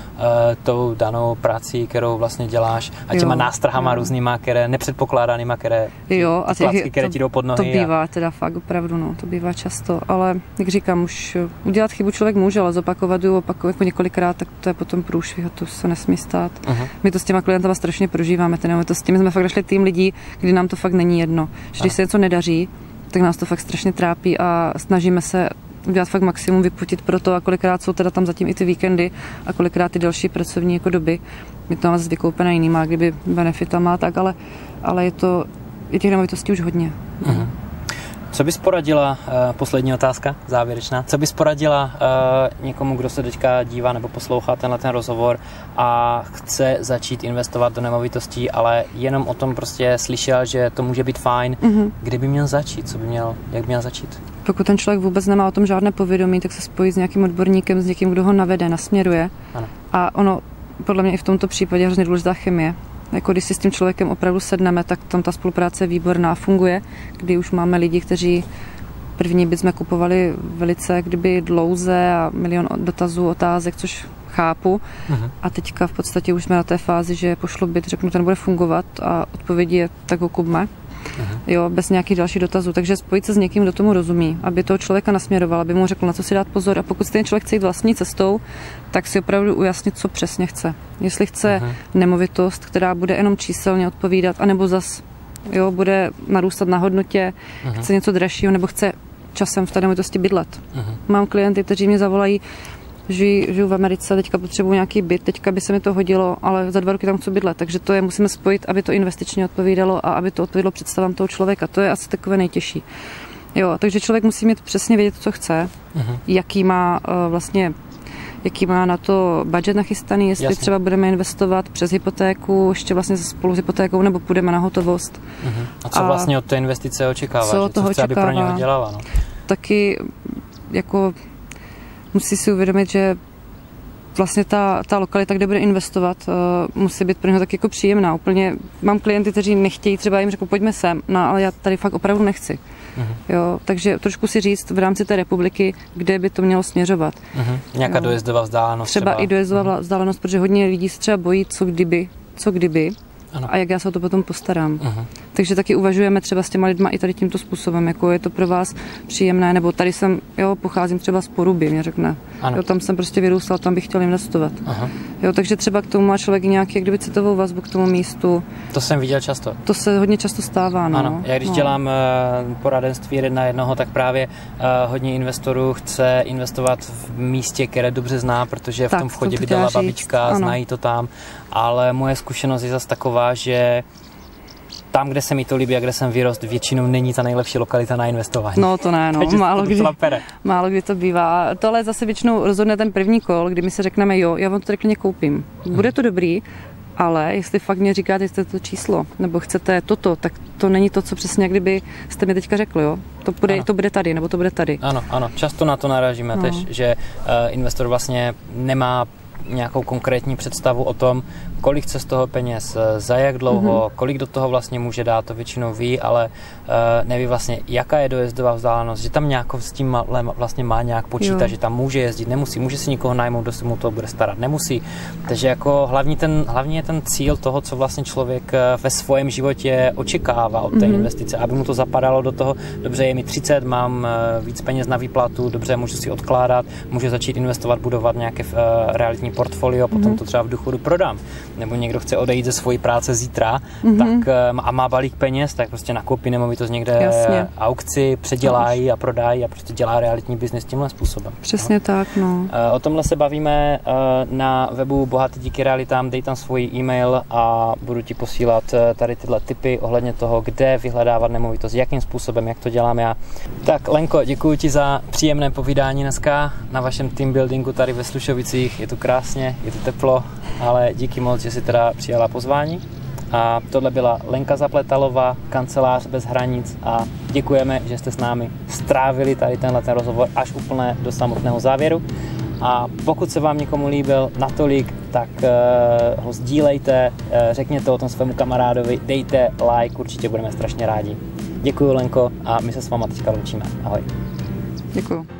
tou danou prací, kterou vlastně děláš a těma jo, nástrahama jo. různýma, které nepředpokládanýma, které, jo, a těch, které to, ti jdou pod nohy. To bývá a... teda fakt opravdu, no, to bývá často, ale jak říkám, už udělat chybu člověk může, ale zopakovat ju opakovat jako několikrát, tak to je potom průšvih a to se nesmí stát. Uh-huh. My to s těma klientama strašně prožíváme, ten, to s tím jsme fakt našli tým lidí, kdy nám to fakt není jedno. Že když se něco nedaří, tak nás to fakt strašně trápí a snažíme se udělat fakt maximum, vyputit pro to a kolikrát jsou teda tam zatím i ty víkendy a kolikrát ty další pracovní jako doby. My to máme vykoupené jinýma, kdyby benefitama, tak ale, ale je to, je těch nemovitostí už hodně. Uh-huh. Co bys poradila, uh, poslední otázka, závěrečná, co bys poradila uh, někomu, kdo se teďka dívá nebo poslouchá tenhle ten rozhovor a chce začít investovat do nemovitostí, ale jenom o tom prostě slyšel, že to může být fajn, mm-hmm. kde by měl začít, co by měl, jak by měl začít? Pokud ten člověk vůbec nemá o tom žádné povědomí, tak se spojí s nějakým odborníkem, s někým, kdo ho navede, nasměruje. Ano. A ono, podle mě i v tomto případě je hrozně důležitá chemie jako když si s tím člověkem opravdu sedneme, tak tam ta spolupráce je výborná, funguje, kdy už máme lidi, kteří první by jsme kupovali velice kdyby dlouze a milion dotazů, otázek, což chápu. Uh-huh. A teďka v podstatě už jsme na té fázi, že pošlu byt, řeknu, ten bude fungovat a odpovědi je, tak ho kupme. Jo, bez nějakých dalších dotazů. Takže spojit se s někým, kdo tomu rozumí, aby toho člověka nasměroval, aby mu řekl, na co si dát pozor. A pokud ten člověk chce jít vlastní cestou, tak si opravdu ujasnit, co přesně chce. Jestli chce uh-huh. nemovitost, která bude jenom číselně odpovídat, anebo zas jo, bude narůstat na hodnotě, uh-huh. chce něco dražšího, nebo chce časem v té nemovitosti bydlet. Uh-huh. Mám klienty, kteří mě zavolají, žiju, žiju v Americe, teďka potřebuji nějaký byt, teďka by se mi to hodilo, ale za dva roky tam chci bydlet, takže to je musíme spojit, aby to investičně odpovídalo a aby to odpovídalo představám toho člověka. To je asi takové nejtěžší. Jo, takže člověk musí mít přesně vědět, co chce, uh-huh. jaký má uh, vlastně jaký má na to budget nachystaný, jestli Jasně. třeba budeme investovat přes hypotéku, ještě vlastně spolu s hypotékou, nebo půjdeme na hotovost. Uh-huh. A co a vlastně od té investice očekává? Co od toho co chce, očekává? aby pro něho dělala? No? Taky jako musí si uvědomit, že vlastně ta, ta lokalita, kde bude investovat, uh, musí být pro něho tak jako příjemná. Úplně mám klienty, kteří nechtějí, třeba jim řeknu, pojďme sem, no ale já tady fakt opravdu nechci. Uh-huh. Jo, takže trošku si říct v rámci té republiky, kde by to mělo směřovat. Uh-huh. Nějaká jo. dojezdová vzdálenost. Třeba, třeba i dojezdová uh-huh. vzdálenost, protože hodně lidí se třeba bojí, co kdyby, co kdyby. Ano. a jak já se o to potom postarám. Uh-huh. Takže taky uvažujeme třeba s těma lidma i tady tímto způsobem, jako je to pro vás příjemné, nebo tady jsem, jo, pocházím třeba z Poruby, mě řekne. Ano. Jo, tam jsem prostě vyrůstal, tam bych chtěl investovat. Uh-huh. Jo, takže třeba k tomu má člověk nějaký, jak kdyby citovou vazbu k tomu místu. To jsem viděl často. To se hodně často stává, no. Ano, já když no. dělám uh, poradenství jeden na jednoho, tak právě uh, hodně investorů chce investovat v místě, které dobře zná, protože tak, v tom vchodě bydlela babička, ano. znají to tam, ale moje zkušenost je zase taková, že tam, kde se mi to líbí a kde jsem vyrost, většinou není ta nejlepší lokalita na investování. No to ne, no. *laughs* málo, kdy, málo kdy to bývá. To ale zase většinou rozhodne ten první kol, kdy my se řekneme, jo, já vám to klidně koupím. Bude to dobrý, ale jestli fakt mě říkáte, že to číslo, nebo chcete toto, tak to není to, co přesně kdyby jste mi teďka řekli, jo? To bude, to bude tady, nebo to bude tady. Ano, ano, často na to narážíme no. tež, že uh, investor vlastně nemá nějakou konkrétní představu o tom, kolik chce z toho peněz, eh, za jak dlouho, mm-hmm. kolik do toho vlastně může dát, to většinou ví, ale uh, neví vlastně, jaká je dojezdová vzdálenost, že tam nějak s tím vlastně má nějak počítat, jo. že tam může jezdit, nemusí, může si nikoho najmout, kdo se mu to bude starat, nemusí. Takže jako hlavní, ten, hlavní je ten cíl toho, co vlastně člověk eh, ve svém životě očekává od té mm-hmm. investice, aby mu to zapadalo do toho, dobře, je mi 30, mám víc peněz na výplatu, dobře, můžu si odkládat, můžu začít investovat, budovat nějaké realitní portfolio, potom mm-hmm. to třeba v důchodu prodám nebo někdo chce odejít ze svojí práce zítra mm-hmm. tak, eh, a má balík peněz, tak prostě nakoupí nemovitost někde Jasně. aukci, předělají a prodají a prostě dělá realitní biznis tímhle způsobem. Přesně no. tak, no. Eh, o tomhle se bavíme eh, na webu Bohatý díky realitám, dej tam svůj e-mail a budu ti posílat tady tyhle tipy ohledně toho, kde vyhledávat nemovitost, jakým způsobem, jak to dělám já. Tak Lenko, děkuji ti za příjemné povídání dneska na vašem team buildingu tady ve Slušovicích. Je tu krásně, je tu teplo, ale díky moc, že jsi teda přijala pozvání A tohle byla Lenka Zapletalová, kancelář bez hranic a děkujeme, že jste s námi strávili tady tenhle ten rozhovor až úplně do samotného závěru. A pokud se vám někomu líbil natolik, tak uh, ho sdílejte, uh, řekněte o tom svému kamarádovi, dejte like, určitě budeme strašně rádi. Děkuji Lenko a my se s váma teďka loučíme. Ahoj. Děkuji.